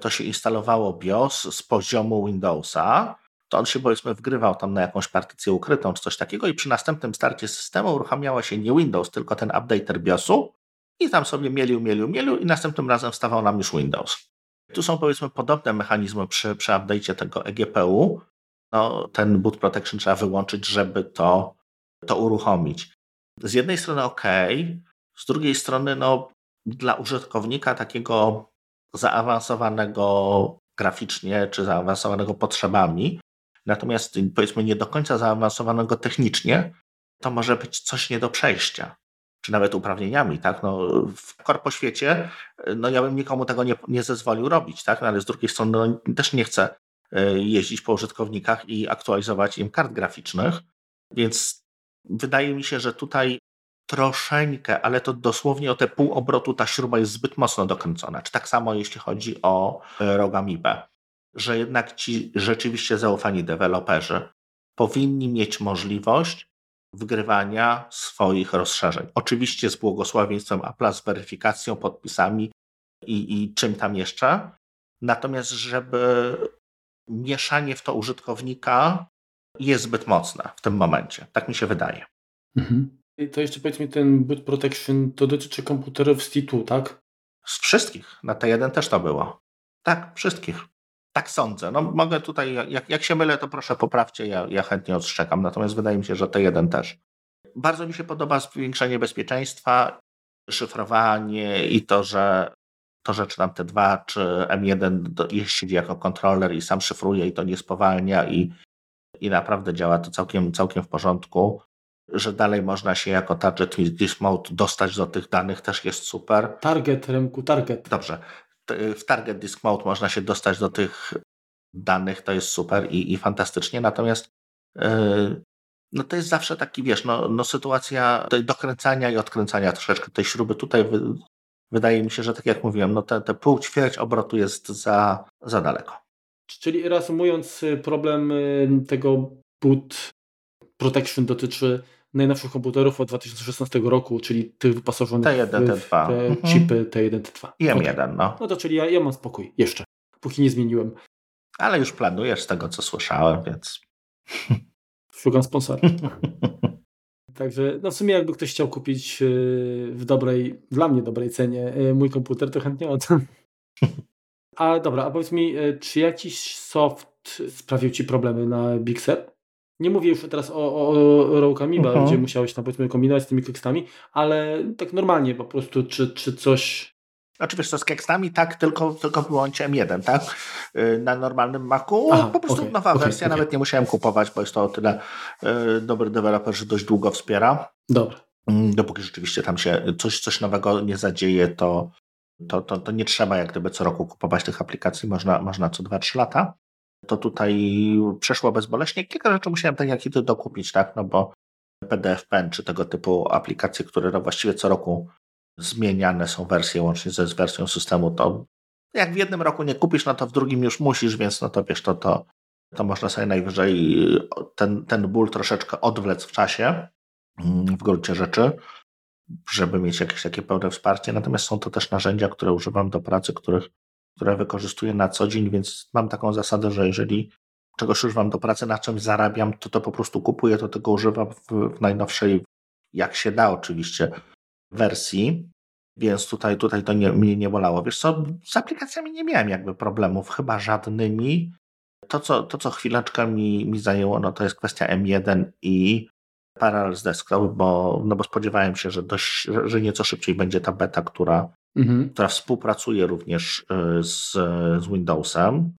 to się instalowało BIOS z poziomu Windowsa, to on się powiedzmy wgrywał tam na jakąś partycję ukrytą czy coś takiego i przy następnym starcie systemu uruchamiała się nie Windows, tylko ten updater BIOSu i tam sobie mielił, mielił, mielił i następnym razem wstawał nam już Windows. Tu są powiedzmy podobne mechanizmy przy, przy update'cie tego eGPU. No, ten boot protection trzeba wyłączyć, żeby to, to uruchomić. Z jednej strony ok, z drugiej strony no, dla użytkownika takiego zaawansowanego graficznie czy zaawansowanego potrzebami, natomiast powiedzmy nie do końca zaawansowanego technicznie, to może być coś nie do przejścia czy nawet uprawnieniami, tak? No, w korpoświecie, no ja bym nikomu tego nie, nie zezwolił robić, tak? No, ale z drugiej strony no, też nie chcę e, jeździć po użytkownikach i aktualizować im kart graficznych, więc wydaje mi się, że tutaj troszeczkę, ale to dosłownie o te pół obrotu ta śruba jest zbyt mocno dokręcona. Czy tak samo jeśli chodzi o e, Rogamibę, że jednak ci rzeczywiście zaufani deweloperzy powinni mieć możliwość wgrywania swoich rozszerzeń. Oczywiście z błogosławieństwem Apple, z weryfikacją, podpisami i, i czym tam jeszcze. Natomiast, żeby mieszanie w to użytkownika jest zbyt mocne w tym momencie. Tak mi się wydaje. Mhm. I to jeszcze powiedz mi, ten boot protection to dotyczy komputerów z T2, tak? Z wszystkich. Na T1 też to było. Tak, wszystkich. Tak sądzę. No mogę tutaj, jak, jak się mylę, to proszę poprawcie, ja, ja chętnie odszczekam. Natomiast wydaje mi się, że T1 też. Bardzo mi się podoba zwiększenie bezpieczeństwa, szyfrowanie i to, że to, że czy tam T2 czy M1 siedzi jako kontroler i sam szyfruje i to nie spowalnia i, i naprawdę działa to całkiem, całkiem w porządku. Że dalej można się jako target with mode dostać do tych danych też jest super. Target, Remku, target. Dobrze w Target Disk Mode można się dostać do tych danych, to jest super i, i fantastycznie, natomiast yy, no to jest zawsze taki, wiesz, no, no sytuacja dokręcania i odkręcania troszeczkę tej śruby. Tutaj wy, wydaje mi się, że tak jak mówiłem, no te, te pół ćwierć obrotu jest za, za daleko. Czyli reasumując, problem y, tego boot protection dotyczy najnowszych komputerów od 2016 roku, czyli tych wyposażonych T1, w, T2. te mhm. chipy T1, T2. I M1, okay. no. No to czyli ja, ja mam spokój, jeszcze, póki nie zmieniłem. Ale już planujesz z tego, co słyszałem, więc... Szukam sponsora. Także no w sumie jakby ktoś chciał kupić y, w dobrej, dla mnie dobrej cenie y, mój komputer, to chętnie oddam. A dobra, a powiedz mi, y, czy jakiś soft sprawił Ci problemy na Big Sur? Nie mówię już teraz o, o, o Rołkamiba, uh mhm. -huh. gdzie musiałeś tam powiedzmy kombinować z tymi tekstami, ale tak normalnie po prostu, czy, czy coś... Znaczy wiesz co, z tekstami tak, tylko, tylko wyłączyłem jeden, tak? Y, na normalnym Macu Aha, po prostu okay, nowa okay, wersja, okay. nawet nie musiałem kupować, bo jest to o tyle y, dobry deweloper, że dość długo wspiera. Dobra. Mm, dopóki rzeczywiście tam się coś, coś nowego nie zadzieje, to, to, to, to nie trzeba jak gdyby co roku kupować tych aplikacji, można, można co 2-3 lata to tutaj przeszło bezboleśnie. Kilka rzeczy musiałem tak jak i ty dokupić, tak, no bo PDF Pen czy tego typu aplikacje, które no właściwie co roku zmieniane są wersje łącznie ze z wersją systemu, to jak w jednym roku nie kupisz, no to w drugim już musisz, więc no to wiesz, to, to, to można sobie najwyżej ten, ten ból troszeczkę odwlec w czasie mm, w gruncie rzeczy, żeby mieć jakieś takie pełne wsparcie. Natomiast są to też narzędzia, które używam do pracy, których które wykorzystuję na co dzień, więc mam taką zasadę, że jeżeli czegoś używam do pracy, na czymś zarabiam, to to po prostu kupuję, to tego używam w, w najnowszej, jak się da oczywiście, wersji. Więc tutaj, tutaj to nie, mnie nie bolało. Wiesz co, z aplikacjami nie miałem jakby problemów, chyba żadnymi. To, co, to, co chwileczkę mi, mi zajęło, no to jest kwestia M1 i Parallels Desktop, bo, no bo spodziewałem się, że, dość, że nieco szybciej będzie ta beta, która mhm. która współpracuje również z, z Windowsem.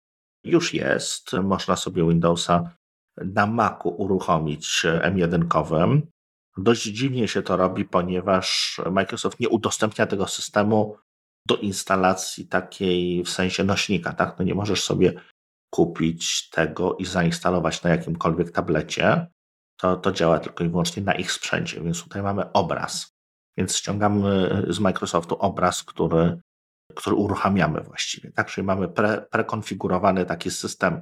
Już jest. Można sobie Windowsa na Macu uruchomić M1. Dość dziwnie się to robi, ponieważ Microsoft nie udostępnia tego systemu do instalacji takiej w sensie nośnika. Tak? No nie możesz sobie kupić tego i zainstalować na jakimkolwiek tablecie. To, to działa tylko i wyłącznie na ich sprzęcie, więc tutaj mamy obraz. Więc ściągamy z Microsoftu obraz, który, który uruchamiamy właściwie. Tak, czyli mamy pre, prekonfigurowany taki system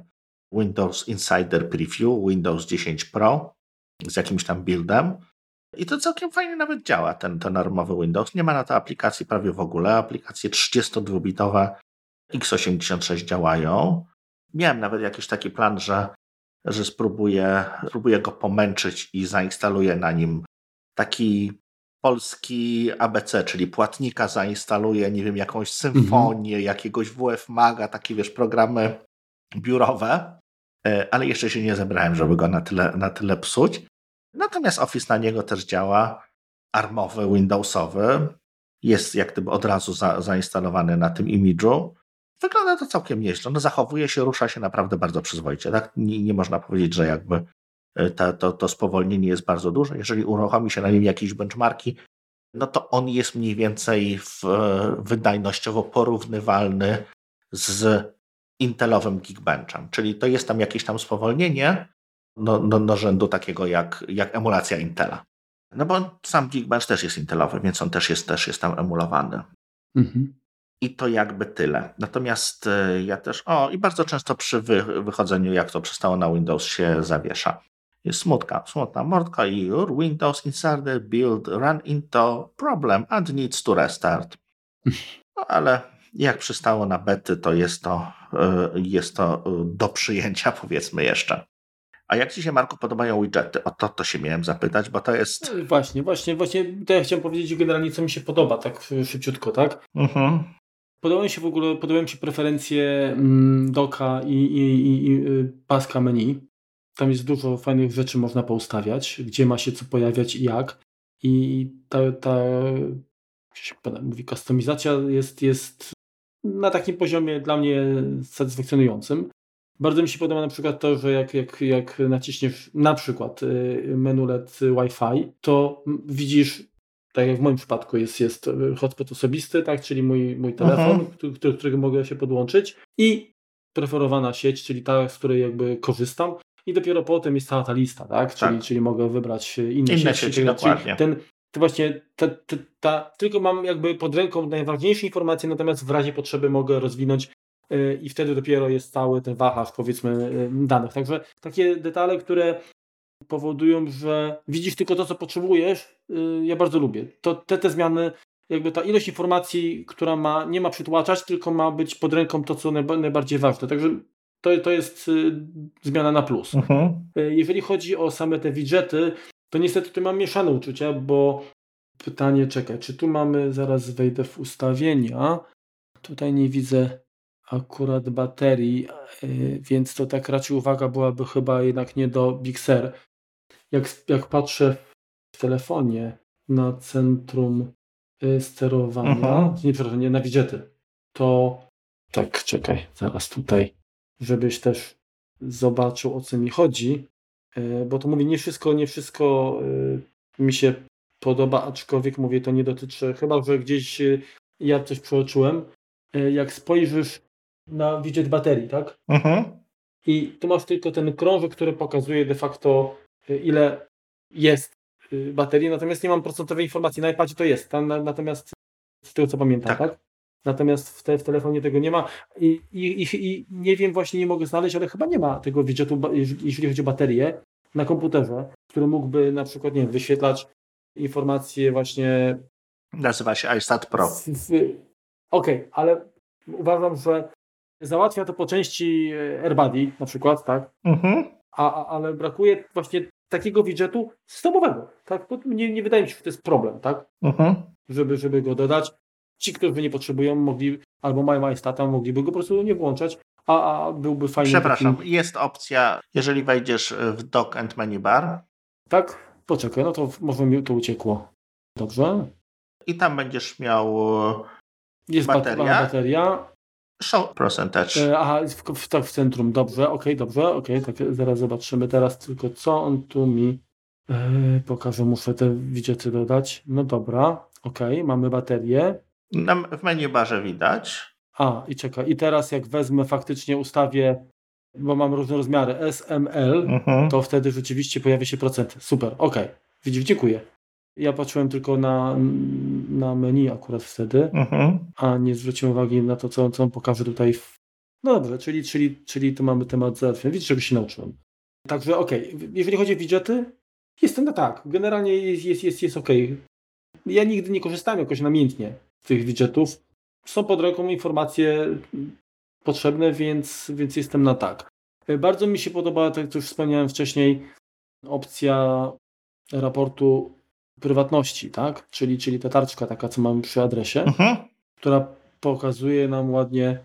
Windows Insider Preview, Windows 10 Pro z jakimś tam buildem. I to całkiem fajnie nawet działa, ten, ten Windows. Nie ma na to aplikacji prawie w ogóle. Aplikacje 32-bitowe x86 działają. Miałem nawet jakiś taki plan, że, że spróbuję, spróbuję go pomęczyć i zainstaluję na nim taki polski ABC, czyli płatnika zainstaluję, nie wiem, jakąś symfonię, mhm. jakiegoś WF Maga, takie wiesz, programy biurowe, e, ale jeszcze się nie zebrałem, żeby go na tyle, na tyle psuć. Natomiast Office na niego też działa, armowy, Windowsowy, jest jak gdyby od razu za, zainstalowany na tym imidżu. Wygląda to całkiem nieźle. No, zachowuje się, rusza się naprawdę bardzo przyzwoicie. Tak? Nie, nie można powiedzieć, że jakby ta, to, to spowolnienie jest bardzo duże. Jeżeli uruchomi się na nim jakieś benchmarki, no to on jest mniej więcej w, e, wydajnościowo porównywalny z Intelowym Geekbenchem. Czyli to jest tam jakieś tam spowolnienie, no, no, no rzędu takiego jak, jak emulacja Intela. No bo sam Geekbench też jest Intelowy, więc on też jest, też jest tam emulowany. Mhm. I to jakby tyle. Natomiast e, ja też, o i bardzo często przy wy, wychodzeniu, jak to przestało na Windows się zawiesza. Jest smutka, smutna mordka i your Windows Insider build run into problem and needs to restart. No ale jak przystało na bety, to jest to, e, jest to e, do przyjęcia, powiedzmy jeszcze. A jak Ci się, Marku, podobają widgety? O to, to się miałem zapytać, bo to jest... No właśnie, właśnie, właśnie to ja chciałem powiedzieć generalnie, co mi się podoba, tak szybciutko, tak? Mhm. Podobają się w ogóle, podobają mi się preferencje mm, doka i, i, i, i y, paska menu. Tam jest dużo fajnych rzeczy można poustawiać, gdzie ma się co pojawiać i jak. I ta, ta jak się mówi, kustomizacja jest, jest na takim poziomie dla mnie satysfakcjonującym. Bardzo mi się podoba na przykład to, że jak, jak, jak naciśniesz na przykład y, menu LED Wi-Fi, to widzisz, tak jak w moim przypadku jest, jest y, hotspot osobisty, tak, czyli mój, mój telefon, który, który, którego mogę się podłączyć i preferowana sieć, czyli ta, z której jakby korzystam. I dopiero potem jest cała ta lista, tak? Czyli, tak. czyli mogę wybrać inne, inne sieci. sieci dokładnie. Ten, to właśnie ta, ta, ta, tylko mam jakby pod ręką najważniejsze informacje, natomiast w razie potrzeby mogę rozwinąć yy, i wtedy dopiero jest cały ten wachlarz powiedzmy yy, danych. Także takie detale, które powodują, że widzisz tylko to, co potrzebujesz, yy, ja bardzo lubię. To, te, te zmiany, jakby ta ilość informacji, która ma, nie ma przytłaczać, tylko ma być pod ręką to, co najba, najbardziej ważne. Także to, to jest y, zmiana na plus. Mhm. Y, jeżeli chodzi o same te widgety, to niestety tu mam mieszane uczucia, bo pytanie, czekaj, czy tu mamy, zaraz wejdę w ustawienia, tutaj nie widzę akurat baterii, y, więc to tak raczej uwaga byłaby chyba jednak nie do Big Sur. Jak, jak patrzę w telefonie na centrum y, sterowania, mhm. nie przepraszam, nie na widgety, to tak, czekaj, zaraz tutaj, żebyś też zobaczył o co mi chodzi. E, bo to mówię, nie wszystko, nie wszystko e, mi się podoba, aczkolwiek mówię, to nie dotyczy, chyba że gdzieś e, ja coś przeoczyłem. Jak spojrzysz na widget baterii, tak? Mhm. I tu masz tylko ten krążek, który pokazuje de facto ile jest baterii, natomiast nie mam procentowej informacji. Na iPadzie to jest, tam, natomiast z tego co pamiętam, tak? tak? Natomiast w, te, w telefonie tego nie ma I, i, i, nie wiem, właśnie nie mogę znaleźć, ale chyba nie ma tego widgetu, jeżeli chodzi o baterię na komputerze, który mógłby na przykład, nie wiem, wyświetlać informacje właśnie... Nazywa się iStat Pro. Okej, okay, ale uważam, że załatwia to po części e, AirBuddy na przykład, tak? Mhm. A, a, ale brakuje właśnie takiego widgetu systemowego, tak? Nie, nie wydaje mi się, że to jest problem, tak? Mhm. Żeby, żeby go dodać ci, którzy nie potrzebują, mogli albo mają iStata, mogliby go po prostu nie włączać, a, a byłby fajny. Przepraszam, taki... jest opcja, jeżeli wejdziesz w Dock and Menu Bar. Tak? Poczekaj, no to może mi to uciekło. Dobrze. I tam będziesz miał Jest bateria. bateria. Show percentage. E, aha, w, w, tak w centrum, dobrze, okej, okay, dobrze, okej, okay, tak zaraz zobaczymy teraz tylko co on tu mi e, pokaże, muszę te widgety dodać. No dobra, okej, okay, mamy baterię. W menu barze widać. A, i czekaj, i teraz jak wezmę faktycznie ustawię, bo mam różne rozmiary, SML, mhm. to wtedy rzeczywiście pojawi się procent. Super, okej, okay. dziękuję. Ja patrzyłem tylko na, na menu akurat wtedy, mhm. a nie zwróciłem uwagi na to, co, co on pokaże tutaj. No dobrze, czyli, czyli, czyli tu mamy temat załatwiony. Widzisz, czego się nauczyłem. Także okej, okay. jeżeli chodzi o widgety, jestem na tak. Generalnie jest, jest, jest, jest ok. Ja nigdy nie korzystałem jakoś namiętnie tych widgetów. Są pod ręką informacje potrzebne, więc, więc jestem na tak. Bardzo mi się podoba, tak jak już wspomniałem wcześniej, opcja raportu prywatności, tak? Czyli, czyli ta tarczka taka, co mamy przy adresie, mhm. która pokazuje nam ładnie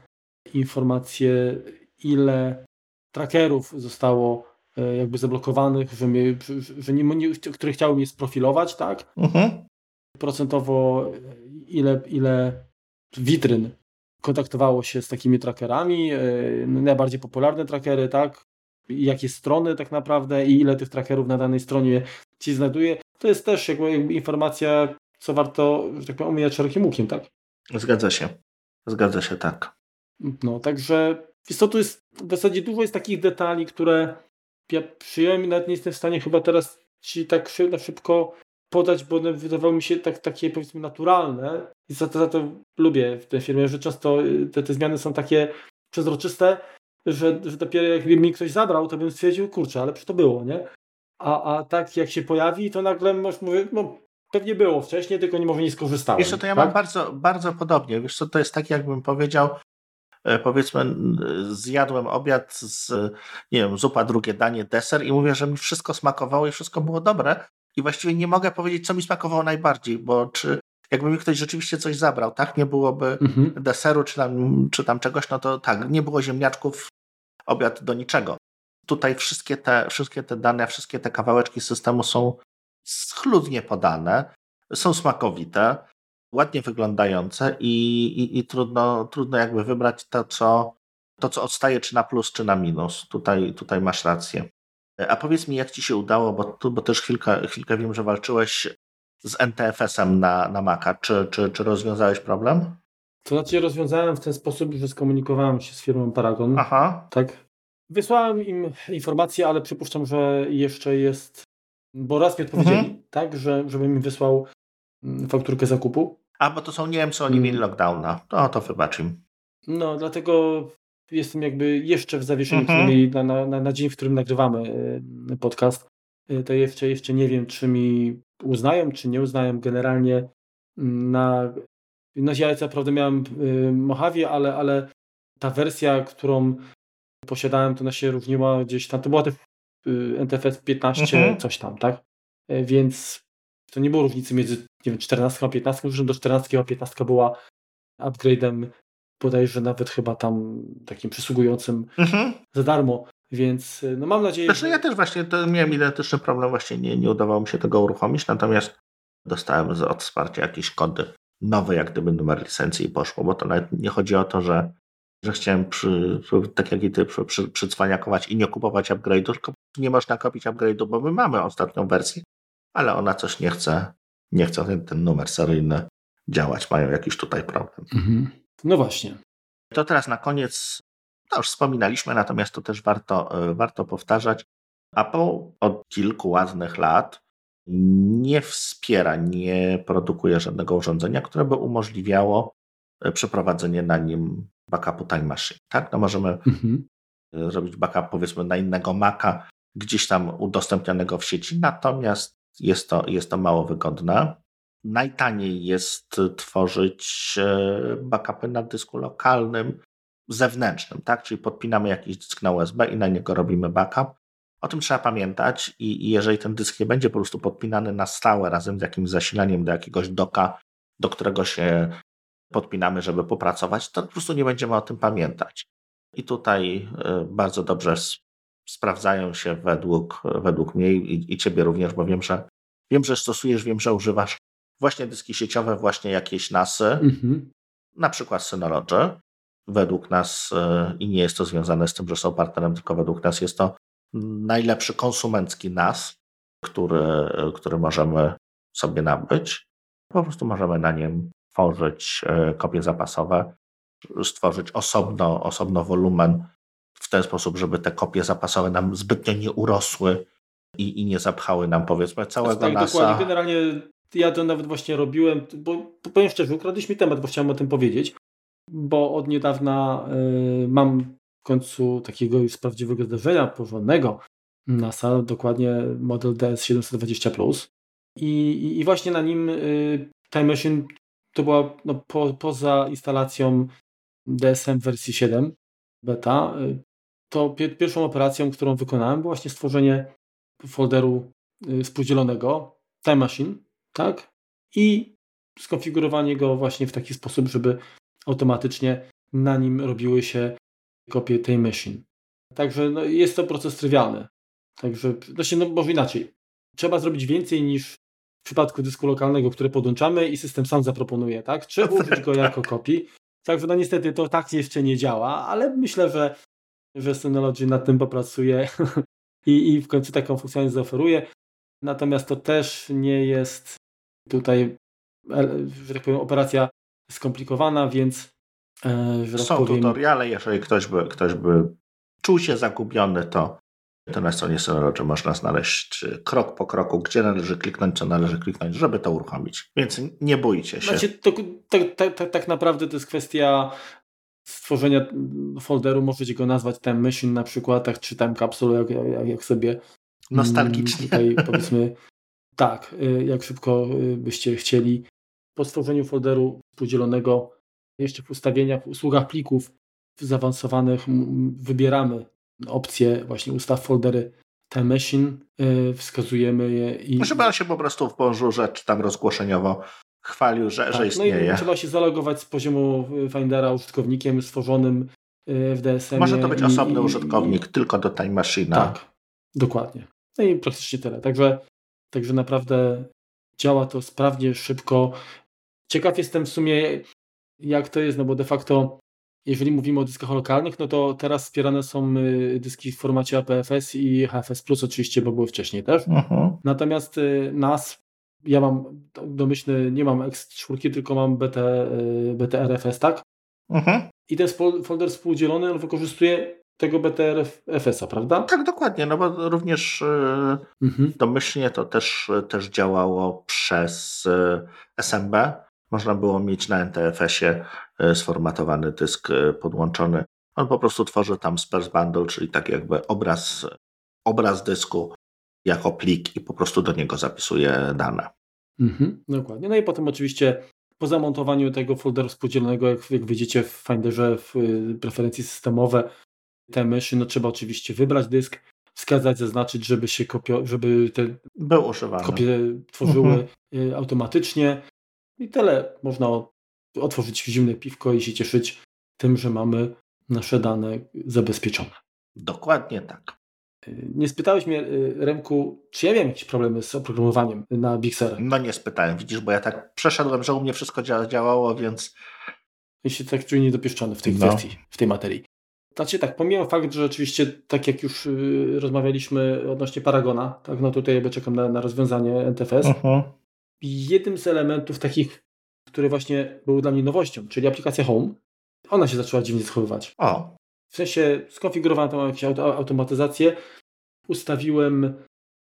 informacje, ile trackerów zostało e, jakby zablokowanych, że, my, że nie, nie, które chciały mnie sprofilować, tak? Mhm. Procentowo ile, ile witryn kontaktowało się z takimi trackerami, e, najbardziej popularne trackery, tak? Jakie strony tak naprawdę i ile tych trackerów na danej stronie się znajduje. To jest też jakby informacja, co warto, że tak powiem, omijać szerokim łukiem, tak? Zgadza się. Zgadza się, tak. No, także tu jest w zasadzie dużo jest takich detali, które ja przyjąłem i nawet nie jestem w stanie chyba teraz ci tak na szybko podać, bo one wydawały mi się tak, takie powiedzmy naturalne i za to, za to lubię w tej firmie, że często y, te, te zmiany są takie przezroczyste, że, że dopiero jakby mi ktoś zabrał, to bym stwierdził, kurczę, ale przy to było, nie? A, a tak jak się pojawi, to nagle masz, mówię, no pewnie było wcześniej, tylko nie może nie skorzystałem. Wiesz co, to ja tak? mam bardzo, bardzo podobnie. Wiesz co, to jest tak jakbym powiedział, e, powiedzmy zjadłem obiad z, nie wiem, zupa, drugie danie, deser i mówię, że mi wszystko smakowało i wszystko było dobre i właściwie nie mogę powiedzieć, co mi smakowało najbardziej, bo czy jakby mi ktoś rzeczywiście coś zabrał, tak, nie byłoby mhm. deseru czy tam, czy tam czegoś, no to tak, nie było ziemniaczków, obiad do niczego tutaj wszystkie te, wszystkie te dane, wszystkie te kawałeczki systemu są schludnie podane, są smakowite, ładnie wyglądające i, i, i, trudno, trudno jakby wybrać to co, to, co odstaje, czy na plus, czy na minus. Tutaj, tutaj masz rację. A powiedz mi, jak ci się udało, bo, tu, bo też chwilkę, chwilkę wiem, że walczyłeś z NTFS-em na, na Maca. Czy, czy, czy rozwiązałeś problem? To znaczy rozwiązałem w ten sposób, że skomunikowałem się z firmą Paragon. Aha. Tak. Wysłałem im informację, ale przypuszczam, że jeszcze jest, bo raz mi odpowiedzieli, mhm. tak, że, żebym im wysłał mm, fakturkę zakupu. A, bo to są Niemcy, oni mieli mm. lockdowna. To, to wybacz im. No, dlatego jestem jakby jeszcze w zawieszeniu, mhm. na, na, na, na dzień, w którym nagrywamy y, podcast. Y, to jeszcze, jeszcze nie wiem, czy mi uznają, czy nie uznają. Generalnie mm, na, na ja co prawda miałem y, Mojave, ale, ale ta wersja, którą posiadałem, to ona się różniła gdzieś tam, to była też y, NTFS 15, mhm. coś tam, tak? Więc to nie było różnicy między, nie wiem, 14 a 15, że do 14 a 15 była upgrade'em bodajże nawet chyba tam takim przysługującym mhm. za darmo, więc y, no mam nadzieję, znaczy, że... Ja też właśnie to miałem identyczny problem, właśnie nie, nie udawało mi się tego uruchomić, natomiast dostałem od wsparcia jakieś kody nowe, jak gdyby numer licencji i poszło, bo to nawet nie chodzi o to, że że chciałem, przy, tak jak i ty, przy, przy, przycwaniakować i nie kupować upgrade'u, tylko nie można kupić upgrade'u, bo my mamy ostatnią wersję, ale ona coś nie chce, nie chce ten, ten numer seryjny działać, mają jakiś tutaj problem. Mhm. No właśnie. To teraz na koniec, to już wspominaliśmy, natomiast to też warto, e, warto powtarzać. Apple od kilku ładnych lat nie wspiera, nie produkuje żadnego urządzenia, które by umożliwiało e, przeprowadzenie na nim backupu Time Machine. Tak? No możemy mhm. E, zrobić backup powiedzmy na innego Maca, gdzieś tam udostępnionego w sieci, natomiast jest to, jest to mało wygodne. Najtaniej jest tworzyć e, backupy na dysku lokalnym, zewnętrznym, tak? Czyli podpinamy jakiś dysk na USB i na niego robimy backup. O tym trzeba pamiętać i, i jeżeli ten dysk nie będzie po prostu podpinany na stałe razem z jakimś zasilaniem do jakiegoś doka, do którego się podpinamy, żeby popracować, to po prostu nie będziemy o tym pamiętać. I tutaj e, bardzo dobrze sprawdzają się według, według mnie i, i ciebie również, bo wiem, że wiem, że stosujesz, wiem, że używasz właśnie dyski sieciowe, właśnie jakieś NASy. Mhm. na przykład Synology. Według nas, e, i nie jest to związane z tym, że są partnerem, tylko według nas jest to najlepszy konsumencki NAS, który, który możemy sobie nabyć. Po prostu możemy na nim tworzyć e, kopie zapasowe, stworzyć osobno, osobno wolumen w ten sposób, żeby te kopie zapasowe nam zbytnio nie urosły i, i nie zapchały nam powiedzmy całego tak, NASA. Dokładnie. Generalnie ja to nawet właśnie robiłem, bo, powiem szczerze, ukradłeś mi temat, bo chciałem o tym powiedzieć, bo od niedawna y, mam w końcu takiego już prawdziwego zdarzenia porządnego NASA, dokładnie model DS720+. I, i, i właśnie na nim y, Time Machine to była no, po, poza instalacją DSM wersji 7 beta, y, to pier pierwszą operacją, którą wykonałem, było właśnie stworzenie folderu y, spółdzielonego Time Machine, tak? I skonfigurowanie go właśnie w taki sposób, żeby automatycznie na nim robiły się kopie Time Machine. Także no, jest to proces trywialny. Także, znaczy, no może inaczej. Trzeba zrobić więcej niż w przypadku dysku lokalnego, który podłączamy i system sam zaproponuje, tak? Trzeba użyć go jako kopii. Także no niestety to tak jeszcze nie działa, ale myślę, że, że Synology nad tym popracuje i, i w końcu taką funkcjonalność zaoferuje. Natomiast to też nie jest tutaj, e, że tak powiem, operacja skomplikowana, więc e, że tak Są powiem, tutoriale, jeżeli ktoś by, ktoś by czuł się zagubiony, to to na stronie Synology można znaleźć krok po kroku, gdzie należy kliknąć, co należy kliknąć, żeby to uruchomić. Więc nie bójcie się. Znaczy, to, tak, tak, tak naprawdę to jest kwestia stworzenia folderu, możecie go nazwać time machine na przykład, czy time capsule, jak, jak, jak sobie mm, nostalgicznie tutaj powiedzmy tak, y, jak szybko y, byście chcieli. Po stworzeniu folderu podzielonego jeszcze w ustawieniach, w usługach plików zaawansowanych wybieramy opcję właśnie ustaw foldery Time Machine, yy, wskazujemy je i... Żeby on się po prostu w Bonjourze czy tam rozgłoszeniowo chwalił, że, tak, że istnieje. No i trzeba się zalogować z poziomu Findera użytkownikiem stworzonym y, w DSM. Może to być osobny i, użytkownik, i, tylko do Time Machine. Tak, dokładnie. No i praktycznie tyle. Także, także naprawdę działa to sprawnie, szybko. Ciekaw jestem w sumie, jak to jest, no bo de facto jeżeli mówimy o dyskach lokalnych, no to teraz wspierane są y, dyski w formacie APFS i HFS Plus oczywiście, bo były wcześniej też. Mhm. Natomiast y, NAS, ja mam domyślny, nie mam X4, tylko mam BT, y, BTRFS, tak? Mhm. I ten folder współdzielony on wykorzystuje tego BTRFS-a, prawda? Tak, dokładnie, no bo również uh mhm. domyślnie to też, też działało przez SMB, można było mieć na NTFS-ie sformatowany dysk podłączony. On po prostu tworzy tam sparse bundle, czyli tak jakby obraz, obraz dysku jako plik i po prostu do niego zapisuje dane. Mhm, dokładnie. No i potem oczywiście po zamontowaniu tego folderu spółdzielonego, jak, jak widzicie w Finderze, w y, preferencje systemowe, te myszy, no trzeba oczywiście wybrać dysk, wskazać, zaznaczyć, żeby się kopio, żeby te Był używany. kopie tworzyły mhm. automatycznie. I tyle. Można otworzyć zimne piwko i się cieszyć tym, że mamy nasze dane zabezpieczone. Dokładnie tak. Y, nie spytałeś mnie, y, Remku, czy ja miałem jakieś problemy z oprogramowaniem na Bixer? No nie spytałem, widzisz, bo ja tak przeszedłem, że u mnie wszystko działało, więc... I się tak czuję niedopieszczony w tej no. kwestii, w tej materii. Znaczy tak, pomijam fakt, że oczywiście, tak jak już y, rozmawialiśmy odnośnie Paragona, tak, no tutaj jakby czekam na, na rozwiązanie NTFS. Uh -huh jednym z elementów takich, który właśnie był dla mnie nowością, czyli aplikacja Home, ona się zaczęła dziwnie zachowywać. O. W sensie skonfigurowałem tam jakąś automatyzację, ustawiłem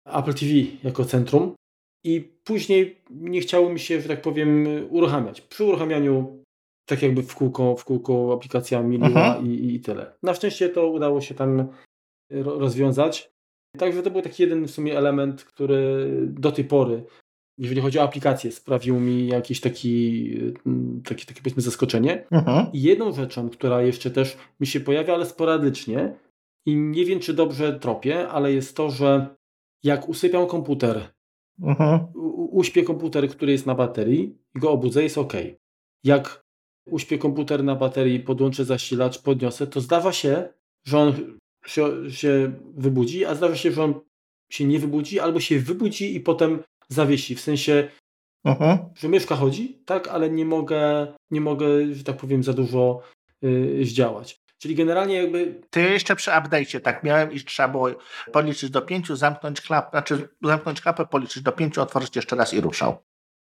Apple TV jako centrum i później nie chciało mi się, że tak powiem, uruchamiać. Przy uruchamianiu tak jakby w kółko, w kółko aplikacja miliła mhm. i, i tyle. Na szczęście to udało się tam rozwiązać. Także to był taki jeden w sumie element, który do tej pory jeżeli chodzi o aplikację, sprawił mi jakieś taki, mm, takie, takie powiedzmy zaskoczenie. Mhm. I jedną rzeczą, która jeszcze też mi się pojawia, ale sporadycznie i nie wiem, czy dobrze tropię, ale jest to, że jak usypiam komputer, mhm. uśpię komputer, który jest na baterii i go obudzę, jest ok. Jak uśpię komputer na baterii, podłączę zasilacz, podniosę, to zdarza się, że on się, się wybudzi, a zdarza się, że on się nie wybudzi, albo się wybudzi i potem zawiesi. W sensie Mhm. Że myszka chodzi, tak, ale nie mogę, nie mogę, że tak powiem, za dużo yy, zdziałać. Czyli generalnie jakby... Ty jeszcze przy update'cie tak miałem i trzeba było policzyć do pięciu, zamknąć klapę, znaczy zamknąć klapę, policzyć do pięciu, otworzyć jeszcze raz i ruszał.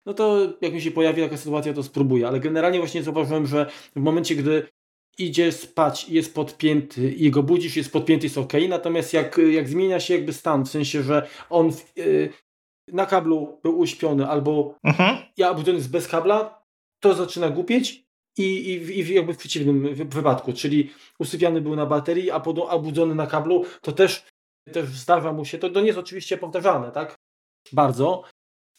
No to jak mi się pojawi taka sytuacja, to spróbuję, ale generalnie właśnie zauważyłem, że w momencie, gdy idzie spać i jest podpięty i go budzisz, jest podpięty, jest ok, natomiast jak, jak zmienia się jakby stan, w sensie, że on w, yy, na kablu był uśpiony albo mhm. ja budzony jest bez kabla, to zaczyna głupieć i, i, i jakby w przeciwnym wypadku, czyli usypiany był na baterii, a, pod, a budzony na kablu, to też, też zdarza mu się, to, to nie jest oczywiście powtarzane, tak? Bardzo,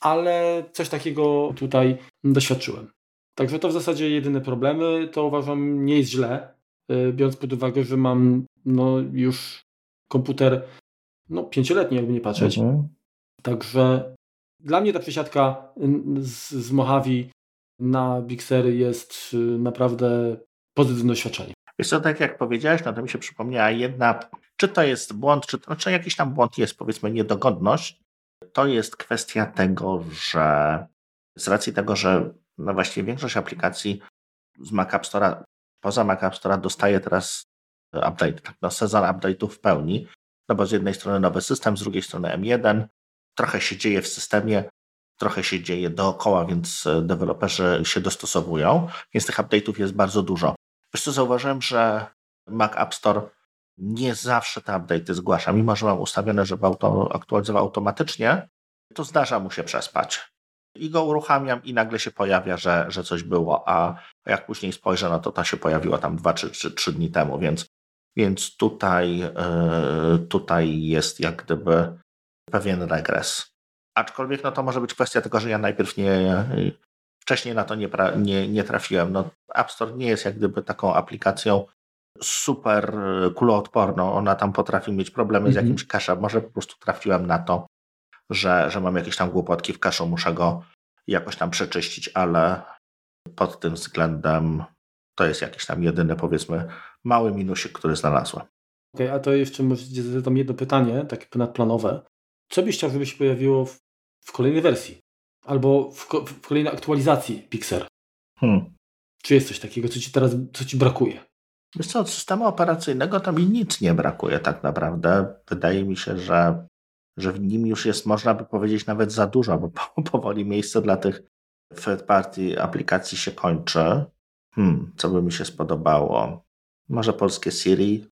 ale coś takiego tutaj doświadczyłem. Także to w zasadzie jedyne problemy, to uważam nie jest źle, y, biorąc pod uwagę, że mam no, już komputer no, pięcioletni, jakby nie patrzeć. Mhm. Także dla mnie ta przesiadka z, z Mojave na Bixery jest y, naprawdę pozytywne doświadczenie. Wiesz co, tak jak powiedziałeś, no to mi się przypomniała jedna, czy to jest błąd, czy, to, znaczy jakiś tam błąd jest, powiedzmy niedogodność, to jest kwestia tego, że z racji tego, że no właściwie większość aplikacji z Mac App Store'a, poza Mac App Store'a dostaje teraz update, tak, no sezon update'ów w pełni, no bo z jednej strony nowy system, z drugiej strony M1, trochę się dzieje w systemie, trochę się dzieje dookoła, więc e, deweloperzy się dostosowują, więc tych update'ów jest bardzo dużo. Wiesz co, zauważyłem, że Mac App Store nie zawsze te update'y zgłasza. Mimo, że mam ustawione, żeby auto aktualizował automatycznie, to zdarza mu się przespać. I go uruchamiam i nagle się pojawia, że, że coś było, a jak później spojrzę, no to to się pojawiło tam dwa czy trzy dni temu, więc, więc tutaj, yy, tutaj jest jak gdyby pewien regres. Aczkolwiek no to może być kwestia tego, że ja najpierw nie, wcześniej na to nie, nie, nie trafiłem. No, App Store nie jest jak gdyby taką aplikacją super kuloodporną. Ona tam potrafi mieć problemy z mhm. jakimś cache'em. Może po prostu trafiłem na to, że, że mam jakieś tam głupotki w cache'u, muszę go jakoś tam przeczyścić, ale pod tym względem to jest jakiś tam jedyny, powiedzmy, mały minusik, który znalazłem. Okej, okay, a to jeszcze może zadam jedno pytanie, takie ponadplanowe. Co byś chciał, żeby się pojawiło w, w kolejnej wersji? Albo w, w, kolejnej aktualizacji Pixar? Hmm. Czy jest coś takiego, co ci teraz co ci brakuje? Wiesz co, od systemu operacyjnego to mi nic nie brakuje tak naprawdę. Wydaje mi się, że, że w nim już jest, można by powiedzieć, nawet za dużo, bo powoli miejsce dla tych third party aplikacji się kończy. Hmm, co by mi się spodobało? Może polskie Siri?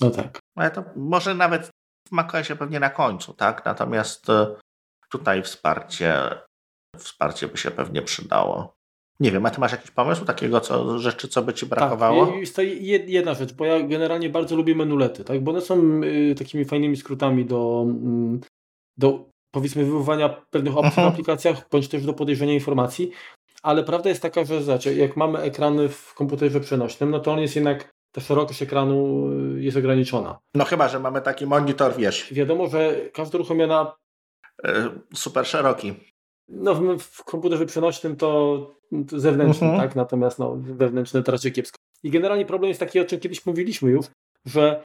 No tak. Ale to może nawet w macOSie pewnie na końcu, tak? Natomiast e, tutaj wsparcie, wsparcie by się pewnie przydało. Nie wiem, a ty masz jakiś pomysł takiego co, rzeczy, co by ci brakowało? Tak, jest to jedna rzecz, bo ja generalnie bardzo lubię menulety, tak? bo one są y, takimi fajnymi skrótami do, y, do powiedzmy wywoływania pewnych opcji w aplikacjach, bądź też do podejrzenia informacji, ale prawda jest taka, że znaczy, jak mamy ekrany w komputerze przenośnym, no to on jest jednak ta szerokość ekranu y, jest ograniczona. No chyba, że mamy taki monitor, wiesz. Wiadomo, że każda uruchomiona... E, super szeroki. No w, w komputerze przenośnym to zewnętrzny, mhm. tak? Natomiast no, wewnętrzny to raczej kiepsko. I generalnie problem jest taki, o czym kiedyś mówiliśmy już, że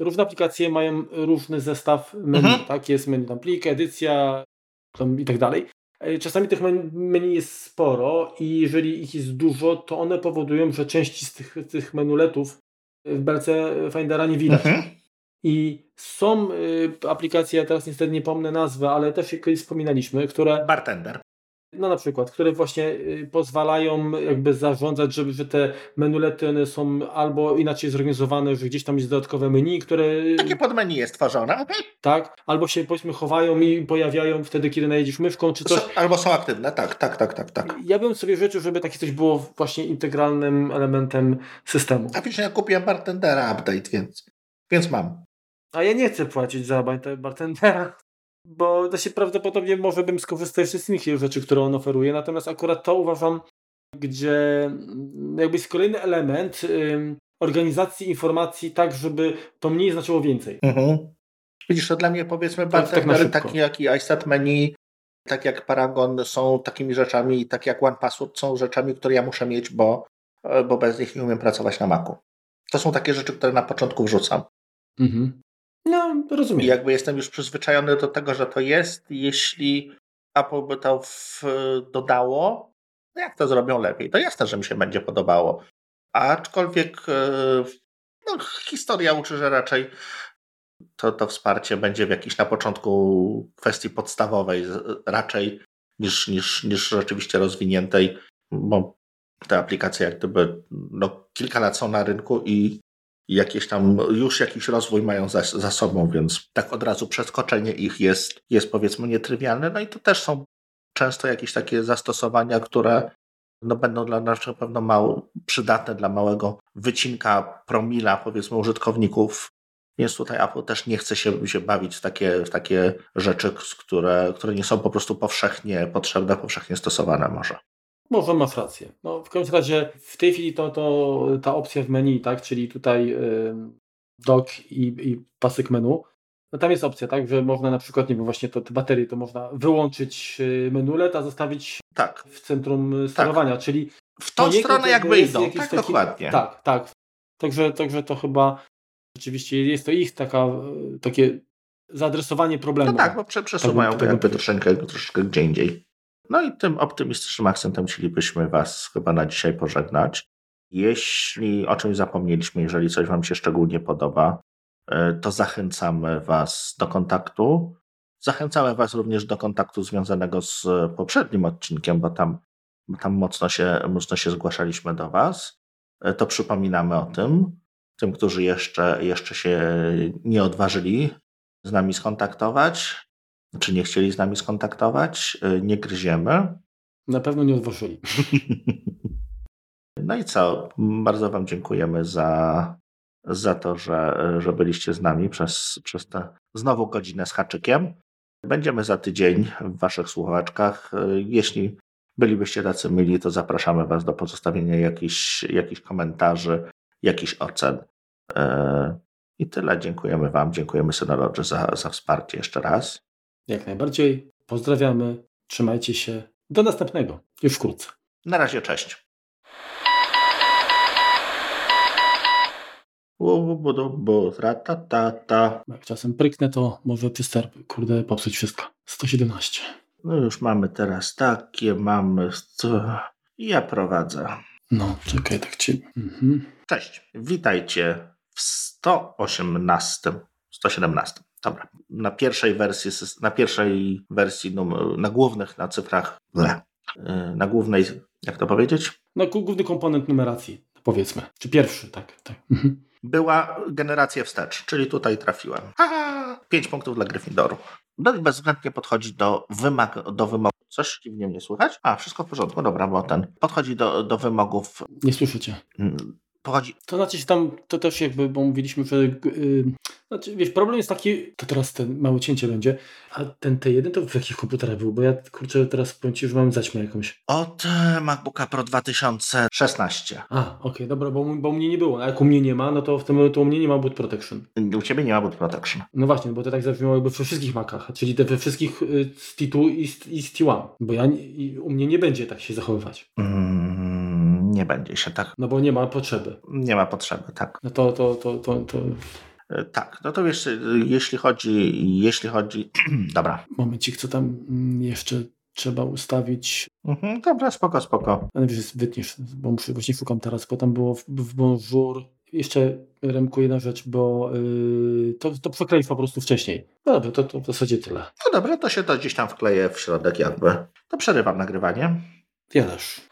różne aplikacje mają różny zestaw menu, mhm. tak? Jest menu tam plik, edycja i tak dalej. E, czasami tych menu jest sporo i jeżeli ich jest dużo, to one powodują, że części z tych, tych menuletów w belce Findera nie widać. Mhm. I są y, aplikacje, ja teraz niestety nie pomnę nazwy, ale też kiedyś wspominaliśmy, które... Bartender. No na przykład, które właśnie y, pozwalają jakby zarządzać, żeby że te menulety one są albo inaczej zorganizowane, że gdzieś tam jest dodatkowe menu, które... Takie podmenu jest tworzone. Tak, albo się powiedzmy chowają i pojawiają wtedy, kiedy najedziesz myszką czy coś. Albo są aktywne, tak, tak, tak, tak, tak. Ja bym sobie życzył, żeby takie coś było właśnie integralnym elementem systemu. A wiesz, ja kupiłem Bartendera update, więc, więc mam. A ja nie chcę płacić za bartendera bo to się prawdopodobnie może bym skorzystał z wszystkich rzeczy, które on oferuje, natomiast akurat to uważam, gdzie jakby jest kolejny element organizacji informacji tak, żeby to mniej znaczyło więcej. Mhm. Widzisz, to dla mnie powiedzmy tak, tak takie jak i iStat Menu, tak jak Paragon są takimi rzeczami, tak jak OnePassword są rzeczami, które ja muszę mieć, bo, bo bez nich nie umiem pracować na Macu. To są takie rzeczy, które na początku wrzucam. Mhm. No, rozumiem. I jakby jestem już przyzwyczajony do tego, że to jest. Jeśli Apple by to w, dodało, no jak to zrobią lepiej? To jasne, że mi się będzie podobało. Aczkolwiek no, historia uczy, że raczej to, to wsparcie będzie w jakiejś na początku kwestii podstawowej raczej niż, niż, niż rzeczywiście rozwiniętej, bo te aplikacje jak gdyby no, kilka lat są na rynku i jakieś tam już jakiś rozwój mają za, za sobą, więc tak od razu przeskoczenie ich jest, jest powiedzmy nietrywialne. No i to też są często jakieś takie zastosowania, które no będą dla nas na pewno mało przydatne dla małego wycinka promila powiedzmy użytkowników więc tutaj Apple też nie chce się, się bawić w takie, w takie rzeczy, które, które nie są po prostu powszechnie potrzebne, powszechnie stosowane może. Może masz rację. No, w każdym razie w tej chwili to, to ta opcja w menu, tak, czyli tutaj yy, dock i, i pasek menu, no tam jest opcja, tak, że można na przykład, nie wiem, właśnie to, te baterie to można wyłączyć y, menu LED, a zostawić tak. w centrum sterowania, tak. czyli w tą stronę jakby idą, tak taki, dokładnie. Tak, tak. Także, także to chyba rzeczywiście jest to ich taka, takie zaadresowanie problemu. No tak, bo przesuwają to jakby troszeczkę, troszeczkę gdzie indziej. No i tym optymistycznym akcentem chcielibyśmy Was chyba na dzisiaj pożegnać. Jeśli o czymś zapomnieliśmy, jeżeli coś Wam się szczególnie podoba, e, to zachęcamy Was do kontaktu. Zachęcamy Was również do kontaktu związanego z poprzednim odcinkiem, bo tam, bo tam mocno, się, mocno się zgłaszaliśmy do Was. E, to przypominamy o tym tym, którzy jeszcze, jeszcze się nie odważyli z nami skontaktować, czy nie chcieli z nami skontaktować, y, nie gryziemy. Na pewno nie odważyli. No i co? Bardzo Wam dziękujemy za, za to, że, że byliście z nami przez, przez tę znowu godzinę z haczykiem. Będziemy za tydzień w Waszych słuchaczkach. Y, jeśli bylibyście tacy mili, to zapraszamy Was do pozostawienia jakichś, jakichś komentarzy, jakichś ocen. E, I tyle. Dziękujemy Wam, dziękujemy Synology za, za wsparcie jeszcze raz. Jak najbardziej. Pozdrawiamy. Trzymajcie się. Do następnego. Już wkrótce. Na razie, cześć. Jak czasem pryknę, to może przez kurde, popsuć wszystko. 117. No już mamy teraz takie, mamy... Ja prowadzę. No, czekaj, tak ci. Mhm. Cześć, witajcie w 118, 117. Dobra. Na pierwszej wersji, na pierwszej wersji, na głównych, na cyfrach, na głównej, jak to powiedzieć? Na główny komponent numeracji, powiedzmy. Czy pierwszy, tak. tak. Mhm. Była generacja wstecz, czyli tutaj trafiłem. Aha, 5 punktów dla Gryffindoru. Dość bezwzględnie podchodzi do, wymag, do wymogów. Coś dziwnie mnie słychać? A, wszystko w porządku, dobra, bo ten. Podchodzi do, do wymogów. Nie słyszycie. Pochodzi. To znaczy, że tam to też jakby, bo mówiliśmy, że yy, znaczy, wiesz, problem jest taki, to teraz ten małe cięcie będzie, a ten T1 to w jakich komputerach był? Bo ja kurczę teraz powiem Ci, że mam zaćmę jakąś. Od e, MacBooka Pro 2016. A, okej, okay, dobra, bo, bo u mnie nie było. A jak u mnie nie ma, no to w tym to u mnie nie ma boot protection. U Ciebie nie ma boot protection. No właśnie, bo to tak zabrzmiało jakby we wszystkich Macach, czyli te we wszystkich y, z T2 i z, i z T1, bo ja, i u mnie nie będzie tak się zachowywać. Mm, nie będzie się tak. No bo nie ma potrzeby. Nie ma potrzeby, tak. No to, to, to, to, to... E, tak, no to wiesz, e, jeśli chodzi, jeśli chodzi, dobra. Momencik, co tam mm, jeszcze trzeba ustawić. Mhm, dobra, spoko, spoko. Ale wiesz, wytniesz, bo muszę, właśnie szukam teraz, bo tam było w, w Bonjour. Jeszcze Remku jedna rzecz, bo yy, to, to przekleisz po prostu wcześniej. No dobra, to, to w zasadzie tyle. No dobra, to się to gdzieś tam wkleję w środek jakby. To przerywam nagrywanie. Ja też.